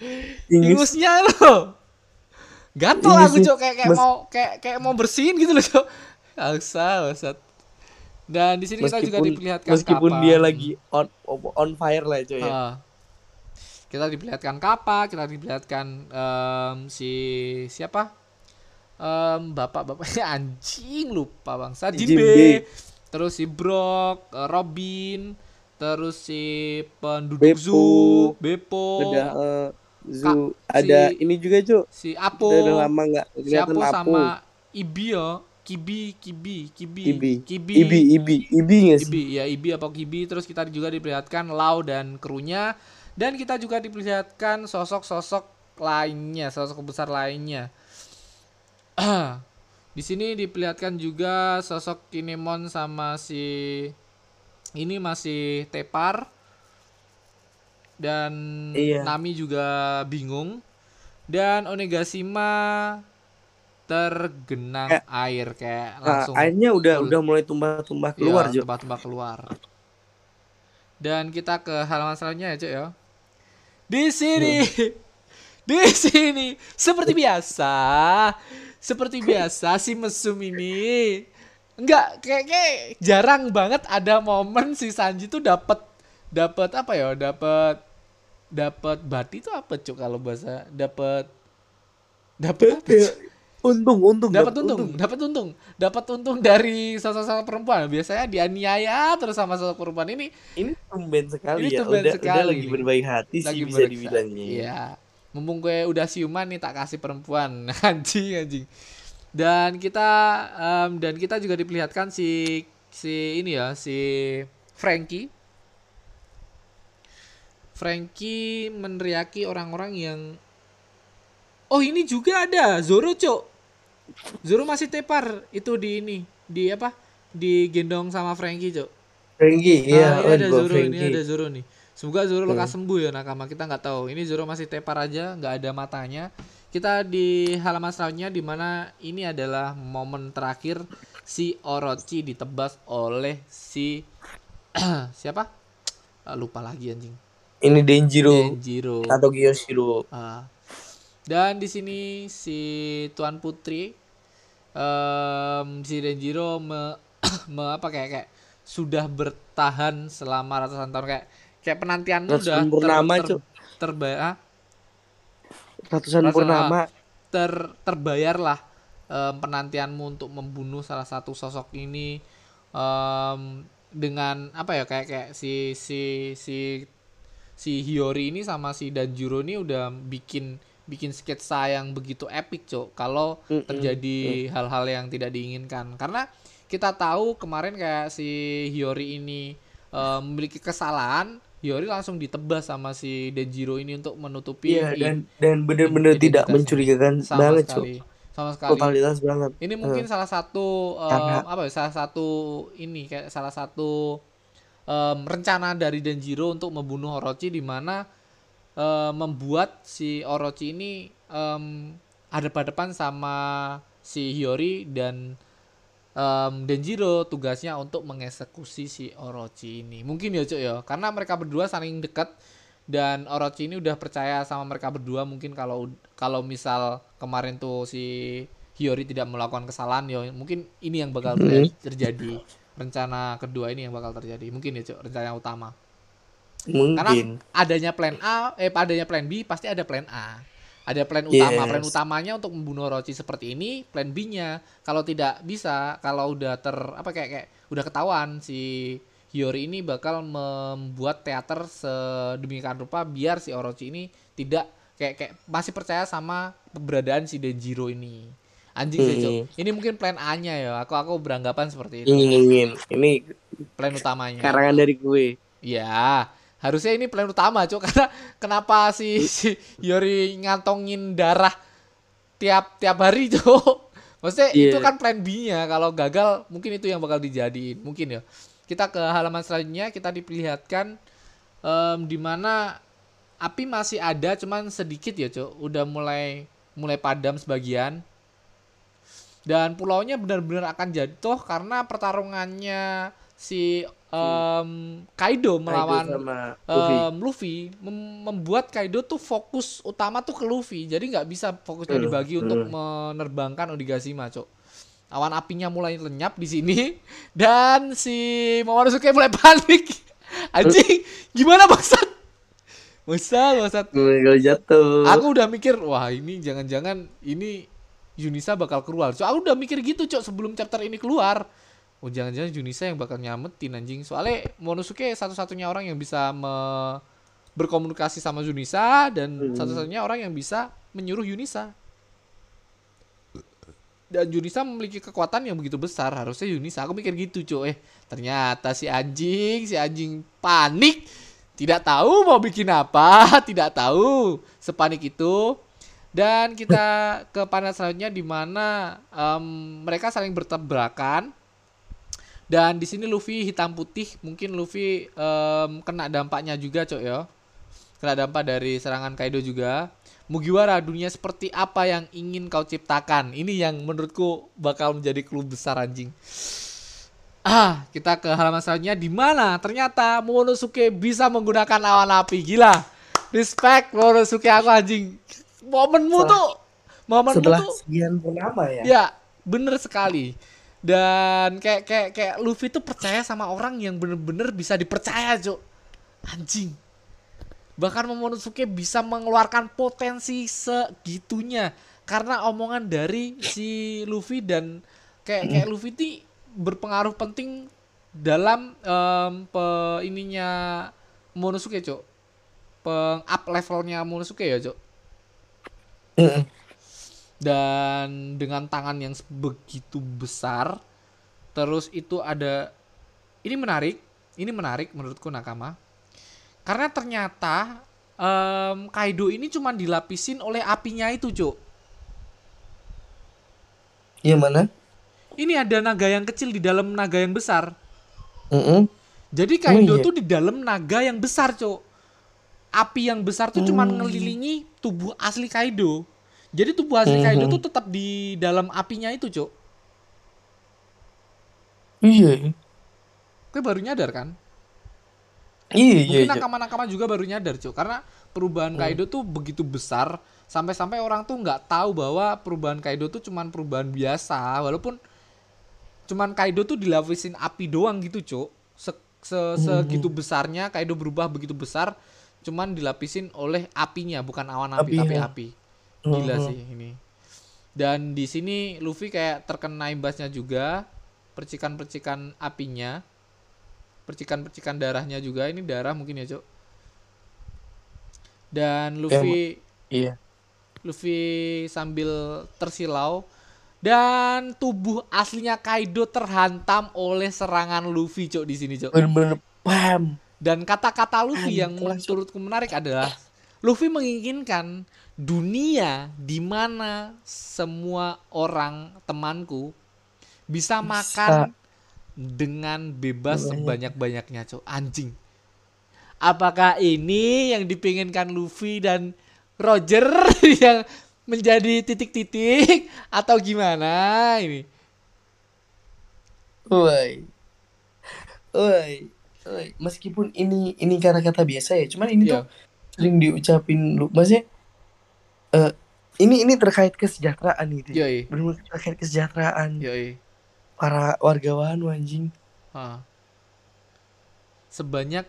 Ingus. Ingusnya loh. Gatel aku cok kayak kayak mau kayak kayak mau bersihin gitu loh cok. Aksa, bangsat. Dan di sini kita juga diperlihatkan meskipun kapal. dia lagi on on fire lah coy ya. Ah. kita diperlihatkan Kappa, kita diperlihatkan em, si siapa? Em, bapak-bapaknya anjing lupa bangsa. Jinbe. Terus si Brock, eh, Robin, terus si penduduk Beppo. zoo, Beppo, Ada eh, Zu, Kak, ada si- ini juga cuy. si Apo, Udah, udah lama nggak si Apo Apo. sama Ibi ya, Kibi, Kibi, Kibi, Ibi. Kibi, Ibi, Ibi, Ibi nggak sih? Ibi ya Ibi apa Kibi terus kita juga diperlihatkan Lau dan krunya dan kita juga diperlihatkan sosok-sosok lainnya sosok besar lainnya di sini diperlihatkan juga sosok Kinemon sama si ini masih tepar dan Iya. Nami juga bingung dan Onigashima tergenang Kayak- air kayak Nah, langsung airnya udah full. udah mulai tumbah-tumbah keluar Iya, Jo. Tumpah-tumpah keluar. Dan kita ke halaman selanjutnya ya, Cuk ya. Di sini. Di sini seperti biasa. Seperti biasa si mesum ini enggak kayak kayak jarang banget ada momen si Sanji tuh dapat dapat apa ya? Dapat dapat bati itu apa, Cuk kalau bahasa? Dapat dapat? Untung, untung, dapat untung, dapat untung, dapat untung dari sosok-sosok perempuan. Biasanya dianiaya terus sama sosok perempuan ini Ini tumben sekali Ini ya. tumben udah, udah sekali lagi nih. berbaik hati sih lagi bisa bersa- dibilangnya. Iya. Mumpung gue udah siuman nih tak kasih perempuan anjing anjing. Dan kita em, dan kita juga diperlihatkan si si ini ya si Frankie. Frankie meneriaki orang-orang yang Oh ini juga ada Zoro cok Zoro masih tepar itu di ini di apa di gendong sama Frankie cok Frankie iya Nah, ini oh, ada Zoro, ini Frankie. ada Zoro nih. Semoga Zoro lekas Hmm. sembuh ya nakama. Kita nggak tahu. Ini Zoro masih tepar aja, nggak ada matanya. Kita di halaman selanjutnya di mana ini adalah momen terakhir si Orochi ditebas oleh si siapa? Ah, lupa lagi anjing. ini Denjiro Denjiro. atau Kiyoshiro Ah. Dan di sini si Tuan Putri em, si Denjiro me, me- apa kayak kayak sudah bertahan selama ratusan tahun kayak kayak penantianmu udah Ratusan purnama, Cuk. terbayar ah, ratusan purnama. ter terbayar lah em, penantianmu untuk membunuh salah satu sosok ini em, dengan apa ya kayak kayak si si si si Hiyori ini sama si Danjuro ini udah bikin bikin sketsa yang begitu epic cok kalau terjadi hal-hal yang tidak diinginkan. Karena kita tahu kemarin kayak si Hiyori ini eh, memiliki kesalahan Hiyori langsung ditebas sama si Denjiro ini untuk menutupi iya dan dan benar-benar tidak mencurigakan sama banget sekali. Sama sekali. Totalitas banget. Ini mungkin salah satu Karena- apa ya salah satu ini kayak salah satu em, rencana dari Denjiro untuk membunuh Orochi di mana em, membuat si Orochi ini em, hadap-hadapan sama si Hiyori dan em, Denjiro tugasnya untuk mengeksekusi si Orochi ini. Mungkin ya Cuk ya, karena mereka berdua saling dekat dan Orochi ini udah percaya sama mereka berdua mungkin kalau kalau misal kemarin tuh si Hiyori tidak melakukan kesalahan ya mungkin ini yang bakal Mhm. terjadi. Rencana kedua ini yang bakal terjadi. Mungkin ya Cuk rencana utama. Karena mungkin. adanya plan A eh adanya plan B pasti ada plan A ada plan utama. Yes. plan utamanya untuk membunuh Orochi seperti ini plan B-nya. Kalau tidak bisa kalau udah ter apa kayak kayak udah ketahuan si Hiyori ini bakal membuat teater sedemikian rupa biar si Orochi ini tidak kayak kayak masih percaya sama keberadaan si Denjiro ini. Anjing sih. Hmm. ini mungkin plan A-nya ya. Aku aku beranggapan seperti itu. Ingin ingin ini plan utamanya. karangan dari gue. Ya, harusnya ini plan utama, Cuk. Karena kenapa si si Yori ngantongin darah tiap tiap hari, Cuk? Maksudnya Iya. itu kan plan B-nya. Kalau gagal, mungkin itu yang bakal dijadiin. Mungkin ya. Kita ke halaman selanjutnya, kita diperlihatkan em, di mana api masih ada, cuman sedikit ya, Cuk. Udah mulai mulai padam sebagian. Dan pulaunya benar-benar akan jatuh karena pertarungannya si em, Kaido melawan Kaido sama Luffy. em, Luffy mem- membuat Kaido tuh fokus utama tuh ke Luffy. Jadi nggak bisa fokusnya Hmm, dibagi untuk hmm. menerbangkan Onigashima, Cok. Awan apinya mulai lenyap di sini dan si Momonosuke mulai panik. Anjing, gimana? Bangsat, bangsat. Gagal jatuh Aku udah mikir, wah ini jangan-jangan ini Yunisa bakal keluar. So, aku udah mikir gitu, Cok, sebelum chapter ini keluar. Oh, jangan-jangan Yunisa yang bakal nyametin anjing. Soalnya Monosuke satu-satunya orang yang bisa me- berkomunikasi sama Yunisa dan Hmm. satu-satunya orang yang bisa menyuruh Yunisa. Dan Yunisa memiliki kekuatan yang begitu besar, harusnya Yunisa. Aku mikir gitu, Cok. Eh, ternyata si anjing, si anjing panik. Tidak tahu mau bikin apa, tidak tahu. Sepanik itu. Dan kita ke panel selanjutnya di mana em, mereka saling bertabrakan. Dan di sini Luffy hitam putih, mungkin Luffy em, kena dampaknya juga, Cok ya. Kena dampak dari serangan Kaido juga. Mugiwara, dunia seperti apa yang ingin kau ciptakan? Ini yang menurutku bakal menjadi clue besar anjing. Ah, kita ke halaman selanjutnya di mana ternyata Momonosuke bisa menggunakan awan api. Gila. Respect Momonosuke aku anjing. Momenmu Setelah- tuh momenmu setelah tuh sekian purnama ya Ya, bener sekali. Dan kayak kayak kayak Luffy tuh percaya sama orang yang bener-bener bisa dipercaya, Cok. Anjing. Bahkan Momonosuke bisa mengeluarkan potensi segitunya karena omongan dari si Luffy dan kayak kayak Luffy ini berpengaruh penting dalam em, pe ininya Momonosuke, Cok. Peng up levelnya Momonosuke ya, Cok. Dan dengan tangan yang begitu besar terus itu ada ini menarik ini menarik menurutku nakama karena ternyata em, Kaido ini cuma dilapisin oleh apinya itu cuk Iya mana ini ada naga yang kecil di dalam naga yang besar Mm-mm. Jadi Kaido Oh, iya. tuh di dalam naga yang besar, Cok. Api yang besar tuh cuman Hmm. ngelilingi tubuh asli Kaido. Jadi tubuh asli Mhm. Kaido tuh tetap di dalam apinya itu, Cok. Iya. Gue baru nyadar kan? Iya, iya, Mungkin iya. nakama-nakama juga baru nyadar, Cok. Karena perubahan Hmm. Kaido tuh begitu besar sampai-sampai orang tuh nggak tahu bahwa perubahan Kaido tuh cuman perubahan biasa, walaupun cuman Kaido tuh dilapisin api doang gitu, Cok. Se- se- segitu Hmm. besarnya Kaido berubah begitu besar cuman dilapisin oleh apinya bukan awan api Api, tapi ya. api. Gila sih ini. Dan di sini Luffy kayak terkena imbasnya juga percikan-percikan apinya. Percikan-percikan darahnya juga. Ini darah mungkin ya, Cok. Dan Luffy Iya. Luffy sambil tersilau dan tubuh aslinya Kaido terhantam oleh serangan Luffy, Cok di sini, Cok. Bener-bener paham. Dan kata-kata Luffy yang Anjing, langsung. menurutku menarik adalah Luffy menginginkan dunia di mana semua orang temanku bisa, Bisa. makan dengan bebas Banyak. sebanyak-banyaknya, Cok. Anjing. Apakah ini yang dipinginkan Luffy dan Roger yang menjadi titik-titik atau gimana ini? Woi. Woi. Woi. Meskipun ini ini kata-kata biasa ya, cuman ini Iya. tuh sering diucapin lu maksudnya eh ini ini terkait kesejahteraan gitu. ya. Benar-benar terkait kesejahteraan yoi. para wargawan anjing. Ah. Sebanyak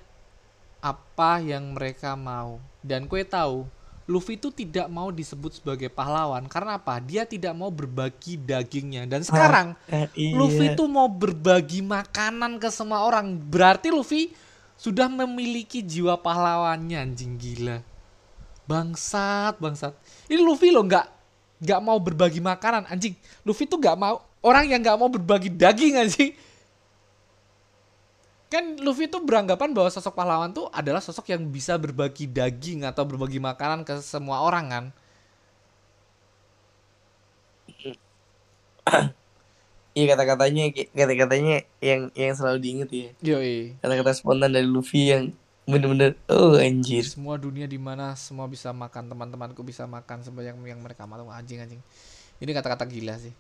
apa yang mereka mau. Dan kue tahu, Luffy itu tidak mau disebut sebagai pahlawan. Karena apa? Dia tidak mau berbagi dagingnya. Dan sekarang, Eh, iya. Luffy itu mau berbagi makanan ke semua orang. Berarti Luffy sudah memiliki jiwa pahlawannya anjing gila. Bangsat, bangsat. Ini Luffy loh nggak nggak mau berbagi makanan anjing. Luffy tuh nggak mau orang yang nggak mau berbagi daging anjing. Kan Luffy tuh beranggapan bahwa sosok pahlawan tuh adalah sosok yang bisa berbagi daging atau berbagi makanan ke semua orang kan. Iya kata-katanya kata-katanya yang yang selalu diinget ya. Yoi. Kata-kata spontan dari Luffy yang bener-bener oh anjir. semua dunia di mana semua bisa makan teman-temanku bisa makan sebanyak yang mereka mau anjing anjing ini kata-kata gila sih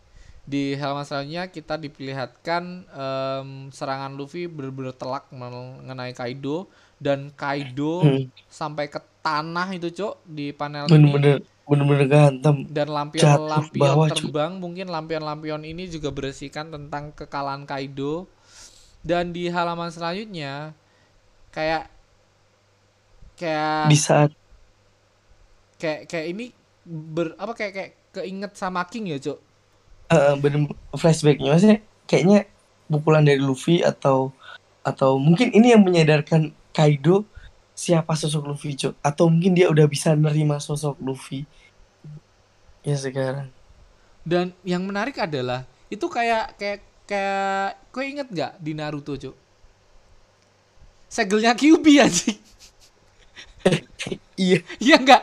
di halaman selanjutnya kita diperlihatkan em, serangan Luffy benar-benar telak mengenai Kaido dan Kaido Hmm. sampai ke tanah itu cok di panel Bener-bener ini bener-bener gantem. dan lampion-lampion bawah, terbang mungkin lampion-lampion ini juga berisikan tentang kekalahan Kaido dan di halaman selanjutnya kayak kayak Di saat kayak kayak ini ber apa kayak kayak keinget sama King ya cok bener flashbacknya. Maksudnya kayaknya pukulan dari Luffy atau atau mungkin ini yang menyadarkan Kaido siapa sosok Luffy Cok atau mungkin dia udah bisa nerima sosok Luffy. Ya sekarang. Dan yang menarik adalah itu kayak kayak kayak kau inget nggak di Naruto cok segelnya Kyuubi anjing iya. Iya nggak?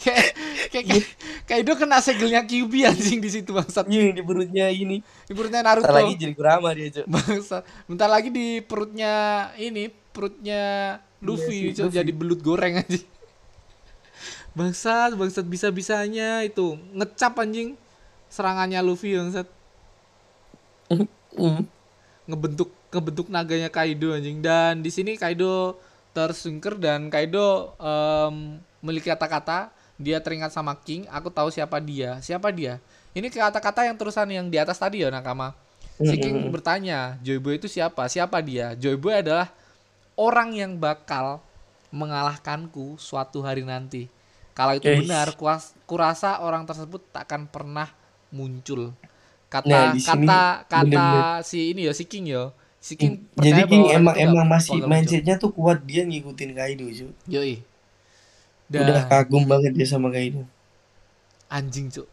Kayak kayak kayak Kaido kena segelnya Kyuubi anjing di situ bangsat. Iya di perutnya ini. Di perutnya Naruto. Bentar lagi jadi Kurama dia Cok bangsat. Bentar lagi di perutnya ini perutnya Luffy Iya jadi belut goreng anjing bangsat bangsat bisa bisanya itu. Ngecap anjing serangannya Luffy bangsat. Ngebentuk ngebentuk naganya Kaido anjing. Dan di sini Kaido tersungker dan Kaido em, memiliki kata-kata dia teringat sama King aku tahu siapa dia. Siapa dia? Ini kata-kata yang terusan yang di atas tadi ya Nakama. Si King bertanya Joy Boy itu siapa? Siapa dia? Joy Boy adalah orang yang bakal mengalahkanku suatu hari nanti. Kalau itu Eish. benar kuas, kurasa orang tersebut takkan pernah muncul. Kata Nah, kata kata bener-bener. si ini ya si King ya si King Hmm. Jadi King emang emang masih mindsetnya tuh kuat dia ngikutin Kaido Cok Yoi. udah Dan kagum banget dia sama Kaido anjing cuk.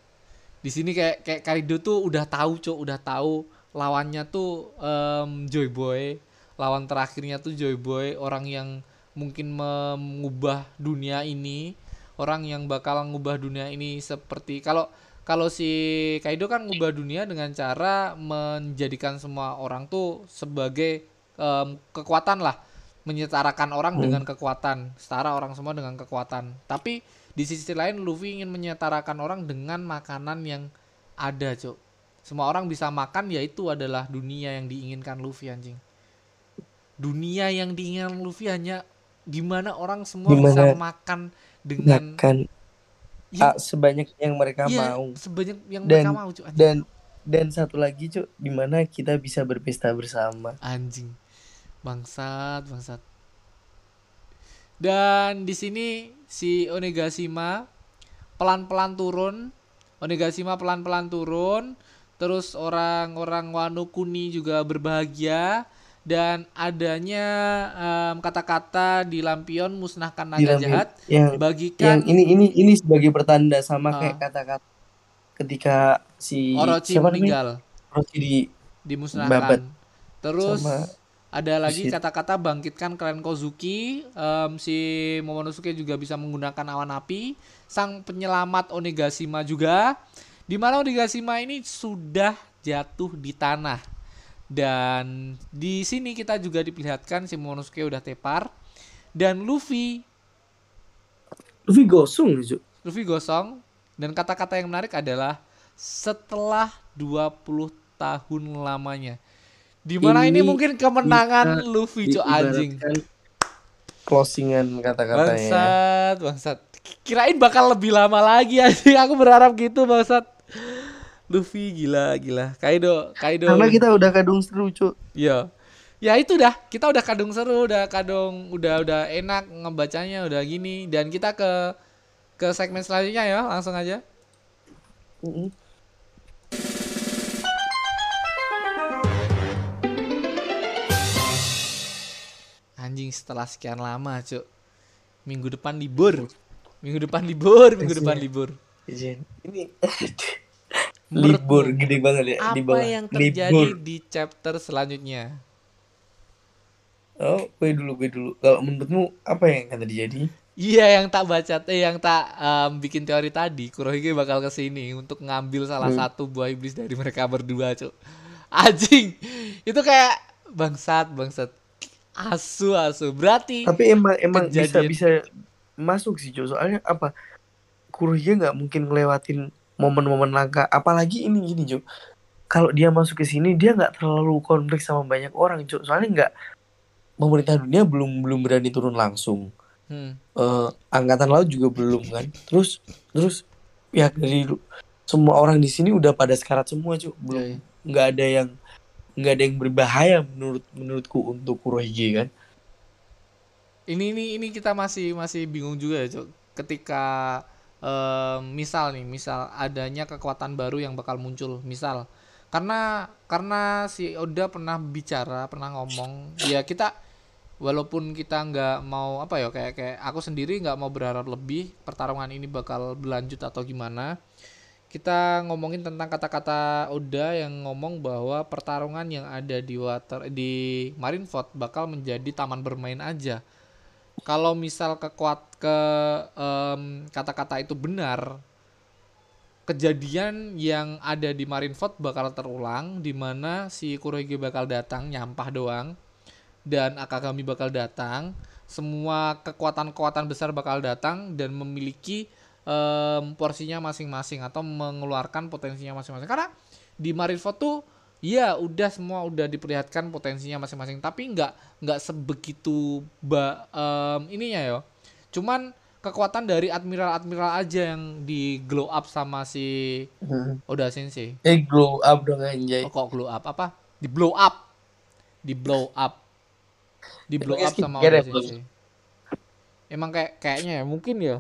Di sini kayak kayak Kaido tuh udah tahu cuk, udah tahu lawannya tuh em, Joy Boy. Lawan terakhirnya tuh Joy Boy, orang yang mungkin mengubah dunia ini, orang yang bakal mengubah dunia ini seperti kalau kalau si Kaido kan ngubah dunia dengan cara menjadikan semua orang tuh sebagai em, kekuatan lah. Menyetarakan orang Hmm. dengan kekuatan. Setara orang semua dengan kekuatan. Tapi di sisi lain Luffy ingin menyetarakan orang dengan makanan yang ada cok semua orang bisa makan yaitu adalah dunia yang diinginkan Luffy anjing. Dunia yang diinginkan Luffy hanya di mana orang semua bisa Dimana- makan dengan Makan Ya, ah, sebanyak yang mereka iya, mau. sebanyak yang Dan- mereka mau anjing. Dan dan satu lagi cuk, di mana kita bisa berpesta bersama. anjing. Bangsat bangsat. Dan di sini si Onigashima pelan-pelan turun. Onigashima pelan-pelan turun. Terus orang-orang Wano Kuni juga berbahagia dan adanya em, kata-kata di lampion musnahkan naga lampion. jahat Yang yang bagikan ini ini ini sebagai pertanda sama Ah. kayak kata-kata ketika si Orochi siapa namanya? meninggal Orochi di dimusnahkan Babat. terus sama ada lagi kata-kata bangkitkan klan Kozuki Em, si Momonosuke juga bisa menggunakan awan api sang penyelamat Onigashima juga di mana Onigashima ini sudah jatuh di tanah dan di sini kita juga diperlihatkan si Momonosuke udah tepar dan Luffy Luffy gosong cuk. Luffy gosong dan kata-kata yang menarik adalah setelah 20 tahun lamanya. Di mana ini, Ini mungkin kemenangan Luffy cok anjing. Closingan kata-katanya. Bangsat, bangsat. Kirain bakal lebih lama lagi anjing. Aku berharap gitu bangsat. Luffy gila gila. Kaido, Kaido. Karena kita udah kadung seru cuk. Iya. Ya itu dah, kita udah kadung seru, udah kadung udah udah enak ngebacanya, udah gini dan kita ke ke segmen selanjutnya ya, langsung aja. Anjing setelah sekian lama, Cuk. Minggu depan libur. Minggu depan libur, minggu depan libur. Izin. Ini libur gede banget ya di Apa bawah. yang terjadi Libur. di chapter selanjutnya? Oh, gue dulu, gue dulu. Kalau menurutmu apa yang akan terjadi? Iya, yang tak baca, eh yang tak em, bikin teori tadi, Kurohige bakal ke sini untuk ngambil salah Hmm. satu buah iblis dari mereka berdua, Cuk. Anjing. Itu kayak bangsat, bangsat. Asu, asu. Berarti Tapi emang emang bisa Kejadian. bisa masuk sih, Cuk. Soalnya apa? Kurohige nggak mungkin ngelewatin momen-momen langka. Apalagi ini gini, Cuk. Kalau dia masuk ke sini, dia nggak terlalu konflik sama banyak orang, Cuk. Soalnya nggak pemerintah dunia belum belum berani turun langsung. hmm, eh, angkatan laut juga belum kan terus terus pihak dari semua orang di sini udah pada sekarat semua cuy belum iya, iya. nggak ada yang nggak ada yang berbahaya menurut menurutku untuk Kurohige kan ini ini ini kita masih masih bingung juga ya Cok. ketika misal nih misal adanya kekuatan baru yang bakal muncul misal. Karena karena si Oda pernah bicara pernah ngomong ya kita walaupun kita nggak mau apa ya kayak kayak aku sendiri nggak mau berharap lebih pertarungan ini bakal berlanjut atau gimana kita ngomongin tentang kata-kata Oda yang ngomong bahwa pertarungan yang ada di water di Marineford bakal menjadi taman bermain aja. Kalau misal kekuat ke kata-kata itu benar kejadian yang ada di Marineford bakal terulang di mana si Kurohige bakal datang nyampah doang dan Akagami bakal datang semua kekuatan-kekuatan besar bakal datang dan memiliki em, porsinya masing-masing atau mengeluarkan potensinya masing-masing. Karena di Marineford tuh ya udah semua udah diperlihatkan potensinya masing-masing tapi nggak nggak sebegitu ba em, ininya ya cuman kekuatan dari admiral-admiral aja yang di glow up sama si Oda Sensei eh glow up dong anjay Oh, kok glow up apa? Di blow up. Di blow up. Di blow up sama Oda ya, Bang? Sensei. Emang kayak kayaknya ya mungkin ya.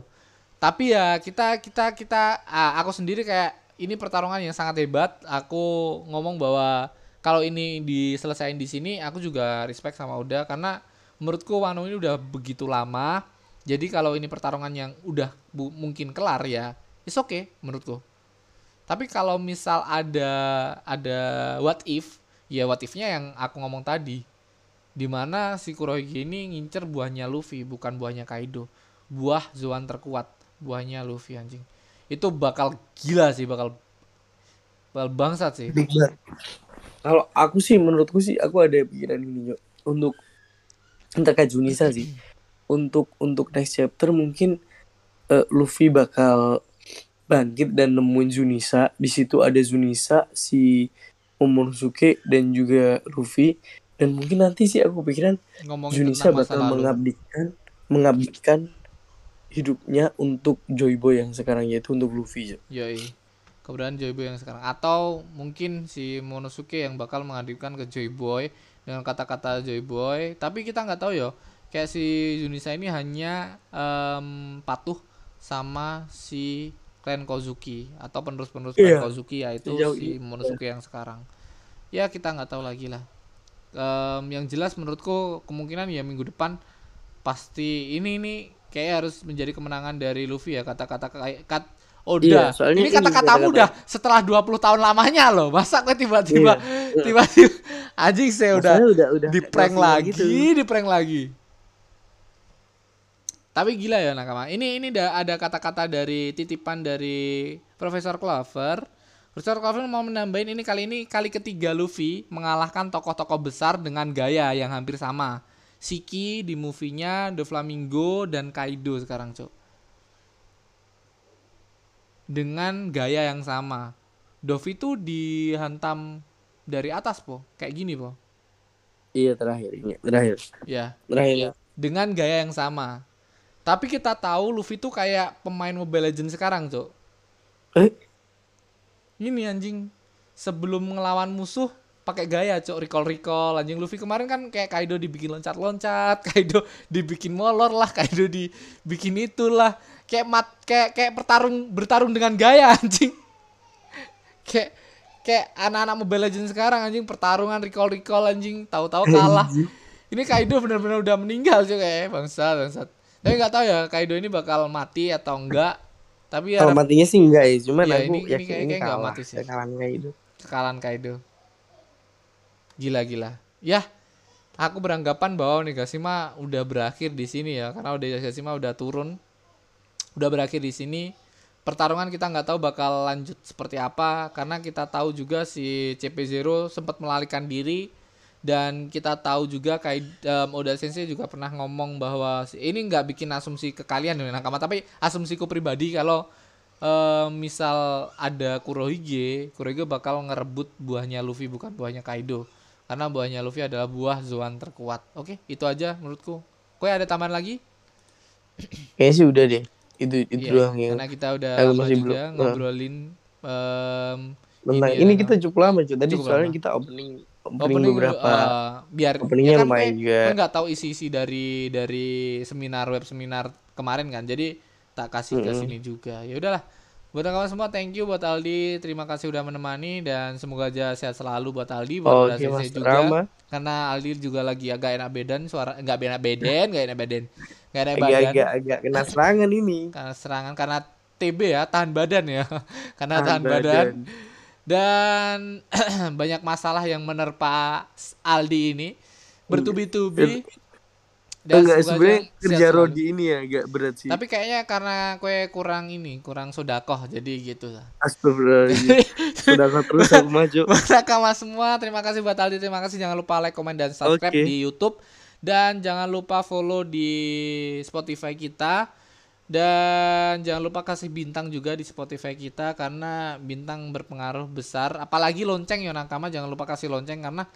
Tapi ya kita kita kita ah, aku sendiri kayak ini pertarungan yang sangat hebat. Aku ngomong bahwa kalau ini diselesaikan di sini aku juga respect sama Oda karena menurutku Wano ini udah begitu lama. Jadi kalau ini pertarungan yang udah bu- mungkin kelar ya, it's okay menurutku. Tapi kalau misal ada ada what if, ya what if-nya yang aku ngomong tadi. Di mana si Kurohige ini ngincer buahnya Luffy, bukan buahnya Kaido. Buah Zoan terkuat, buahnya Luffy anjing. Itu bakal gila sih, bakal bakal bangsat sih. Kalau aku sih menurutku sih aku ada pikiran gini, Cok. untuk terkait Junisa sih untuk untuk next chapter mungkin eh, Luffy bakal bangkit dan nemuin Junisa di situ ada Junisa si Momonosuke dan juga Luffy dan mungkin nanti sih aku pikiran ngomongin masa bakal lalu. mengabdikan mengabdikan hidupnya untuk Joy Boy yang sekarang yaitu untuk Luffy. Yoi. Keberadaan Joy Boy yang sekarang atau mungkin si Monosuke yang bakal menghadirkan ke Joy Boy dengan kata-kata Joy Boy, tapi kita nggak tahu yo. Kayak si Junisa ini hanya em, patuh sama si klan Kozuki atau penerus-penerus klan Iya. Kozuki yaitu Sejauh si Monosuke yang sekarang. Ya kita nggak tahu lagi lah. Em, yang jelas menurutku kemungkinan ya minggu depan pasti ini ini kayak harus menjadi kemenangan dari Luffy ya kata-kata kayak kat oh Iya, soalnya ini ini kata-katamu kata-kata- udah setelah 20 tahun lamanya loh masa gue tiba-tiba Iya. tiba-tiba anjing saya udah udah udah di prank lagi gitu. di prank lagi tapi gila ya nakama. Ini ini ada ada kata-kata dari titipan dari Profesor Clover. Profesor Clover mau menambahin ini kali ini kali ketiga Luffy mengalahkan tokoh-tokoh besar dengan gaya yang hampir sama. Shiki di movie-nya The Flamingo dan Kaido sekarang cok dengan gaya yang sama. Dovi tuh dihantam dari atas po. Kayak gini po. Iya terakhir. Ini terakhir. Ya terakhir. dengan gaya yang sama. Tapi kita tahu Luffy tuh kayak pemain Mobile Legends sekarang, Cok. Eh Ini anjing sebelum ngelawan musuh pakai gaya, Cok, recall-recall anjing Luffy kemarin kan kayak Kaido dibikin loncat-loncat, Kaido dibikin molor lah, Kaido dibikin itulah. Kayak mat kayak kayak bertarung bertarung dengan gaya anjing. kayak kayak anak-anak Mobile Legends sekarang anjing pertarungan recall-recall anjing, tahu-tahu kalah. Ini Kaido benar-benar udah meninggal juga ya, bangsa, bangsat. Tapi nggak tahu ya Kaido ini bakal mati atau enggak. Tapi ya kalau matinya sih enggak ya, cuman Iya, aku ini- ini yakin kayak- ini kayak nggak kalah. mati sih. Kekalahan kayak gitu. kekalahan Kaido. Gila-gila. Ya, aku beranggapan bahwa Onigashima udah berakhir di sini ya, karena Onigashima udah turun, udah berakhir di sini. Pertarungan kita nggak tahu bakal lanjut seperti apa, karena kita tahu juga si CP0 sempat melarikan diri dan kita tahu juga kayak em, Oda Sensei juga pernah ngomong bahwa ini nggak bikin asumsi ke kalian nih nakama, tapi asumsiku pribadi kalau eh, misal ada Kurohige, Kurohige bakal ngerebut buahnya Luffy bukan buahnya Kaido. Karena buahnya Luffy adalah buah Zoan terkuat. Oke, itu aja menurutku. Kowe ada tambahan lagi? Kayaknya sih udah deh. Itu itu Iya, doang yang karena kita udah lama masih juga belum- ngobrolin em, tentang ini ini, kita cukup lama cuy. Tadi Cukup soalnya lama. kita opening opening, opening beberapa eh, biar openingnya ya kan lumayan juga. nggak tahu isi-isi dari dari seminar web seminar kemarin kan. Jadi tak kasih ke Mm-mm. sini juga. Ya udahlah. Buat kawan semua thank you buat Aldi. Terima kasih udah menemani dan semoga aja sehat selalu buat Aldi buat Oke Sensei Mas juga. Rama. Karena Aldi juga lagi agak enak badan suara enggak enak badan, enggak enak badan. Enggak enak badan. Agak-agak agak kena serangan ini. Karena serangan karena TB ya, tahan badan ya. karena tahan, Tahan badan. badan. Dan banyak masalah yang menerpa Aldi ini bertubi-tubi. Enggak semoga sebenarnya kerja. Rodi ini ya agak berat sih. Tapi kayaknya karena kue kurang ini, kurang sodakoh jadi gitu lah. Astagfirullahaladzim. Terus aku maju. Nakama semua, terima kasih buat Aldi, terima kasih. Jangan lupa like, komen, dan subscribe Oke. di YouTube. Dan jangan lupa follow di Spotify kita. Dan jangan lupa kasih bintang juga di Spotify kita karena bintang berpengaruh besar. Apalagi lonceng ya nakama, jangan lupa kasih lonceng karena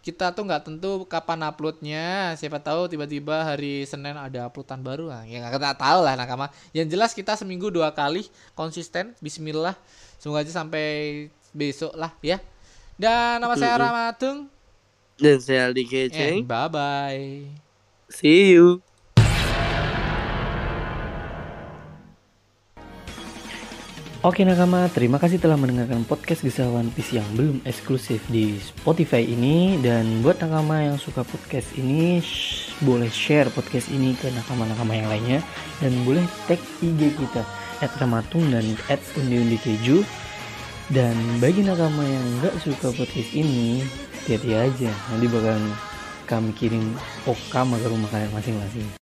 kita tuh nggak tentu kapan uploadnya. Siapa tahu tiba-tiba hari Senin ada uploadan baru. Nah, ya nggak kita tahu lah nakama. Yang jelas kita seminggu dua kali konsisten. Bismillah. Semoga aja sampai besok lah ya. Dan nama saya. Ramatung. Dan saya Aldi Eh, Keceng. bye bye. See you. Oke nakama, terima kasih telah mendengarkan podcast Kisah One Piece yang belum eksklusif di Spotify ini. Dan buat nakama yang suka podcast ini sh- Boleh share podcast ini ke nakama-nakama yang lainnya. Dan boleh tag IG kita At Ramatung dan at undi-undi keju Dan bagi nakama yang nggak suka podcast ini Hati-hati aja. Nanti bakal kami kirim okama ke rumah kalian masing-masing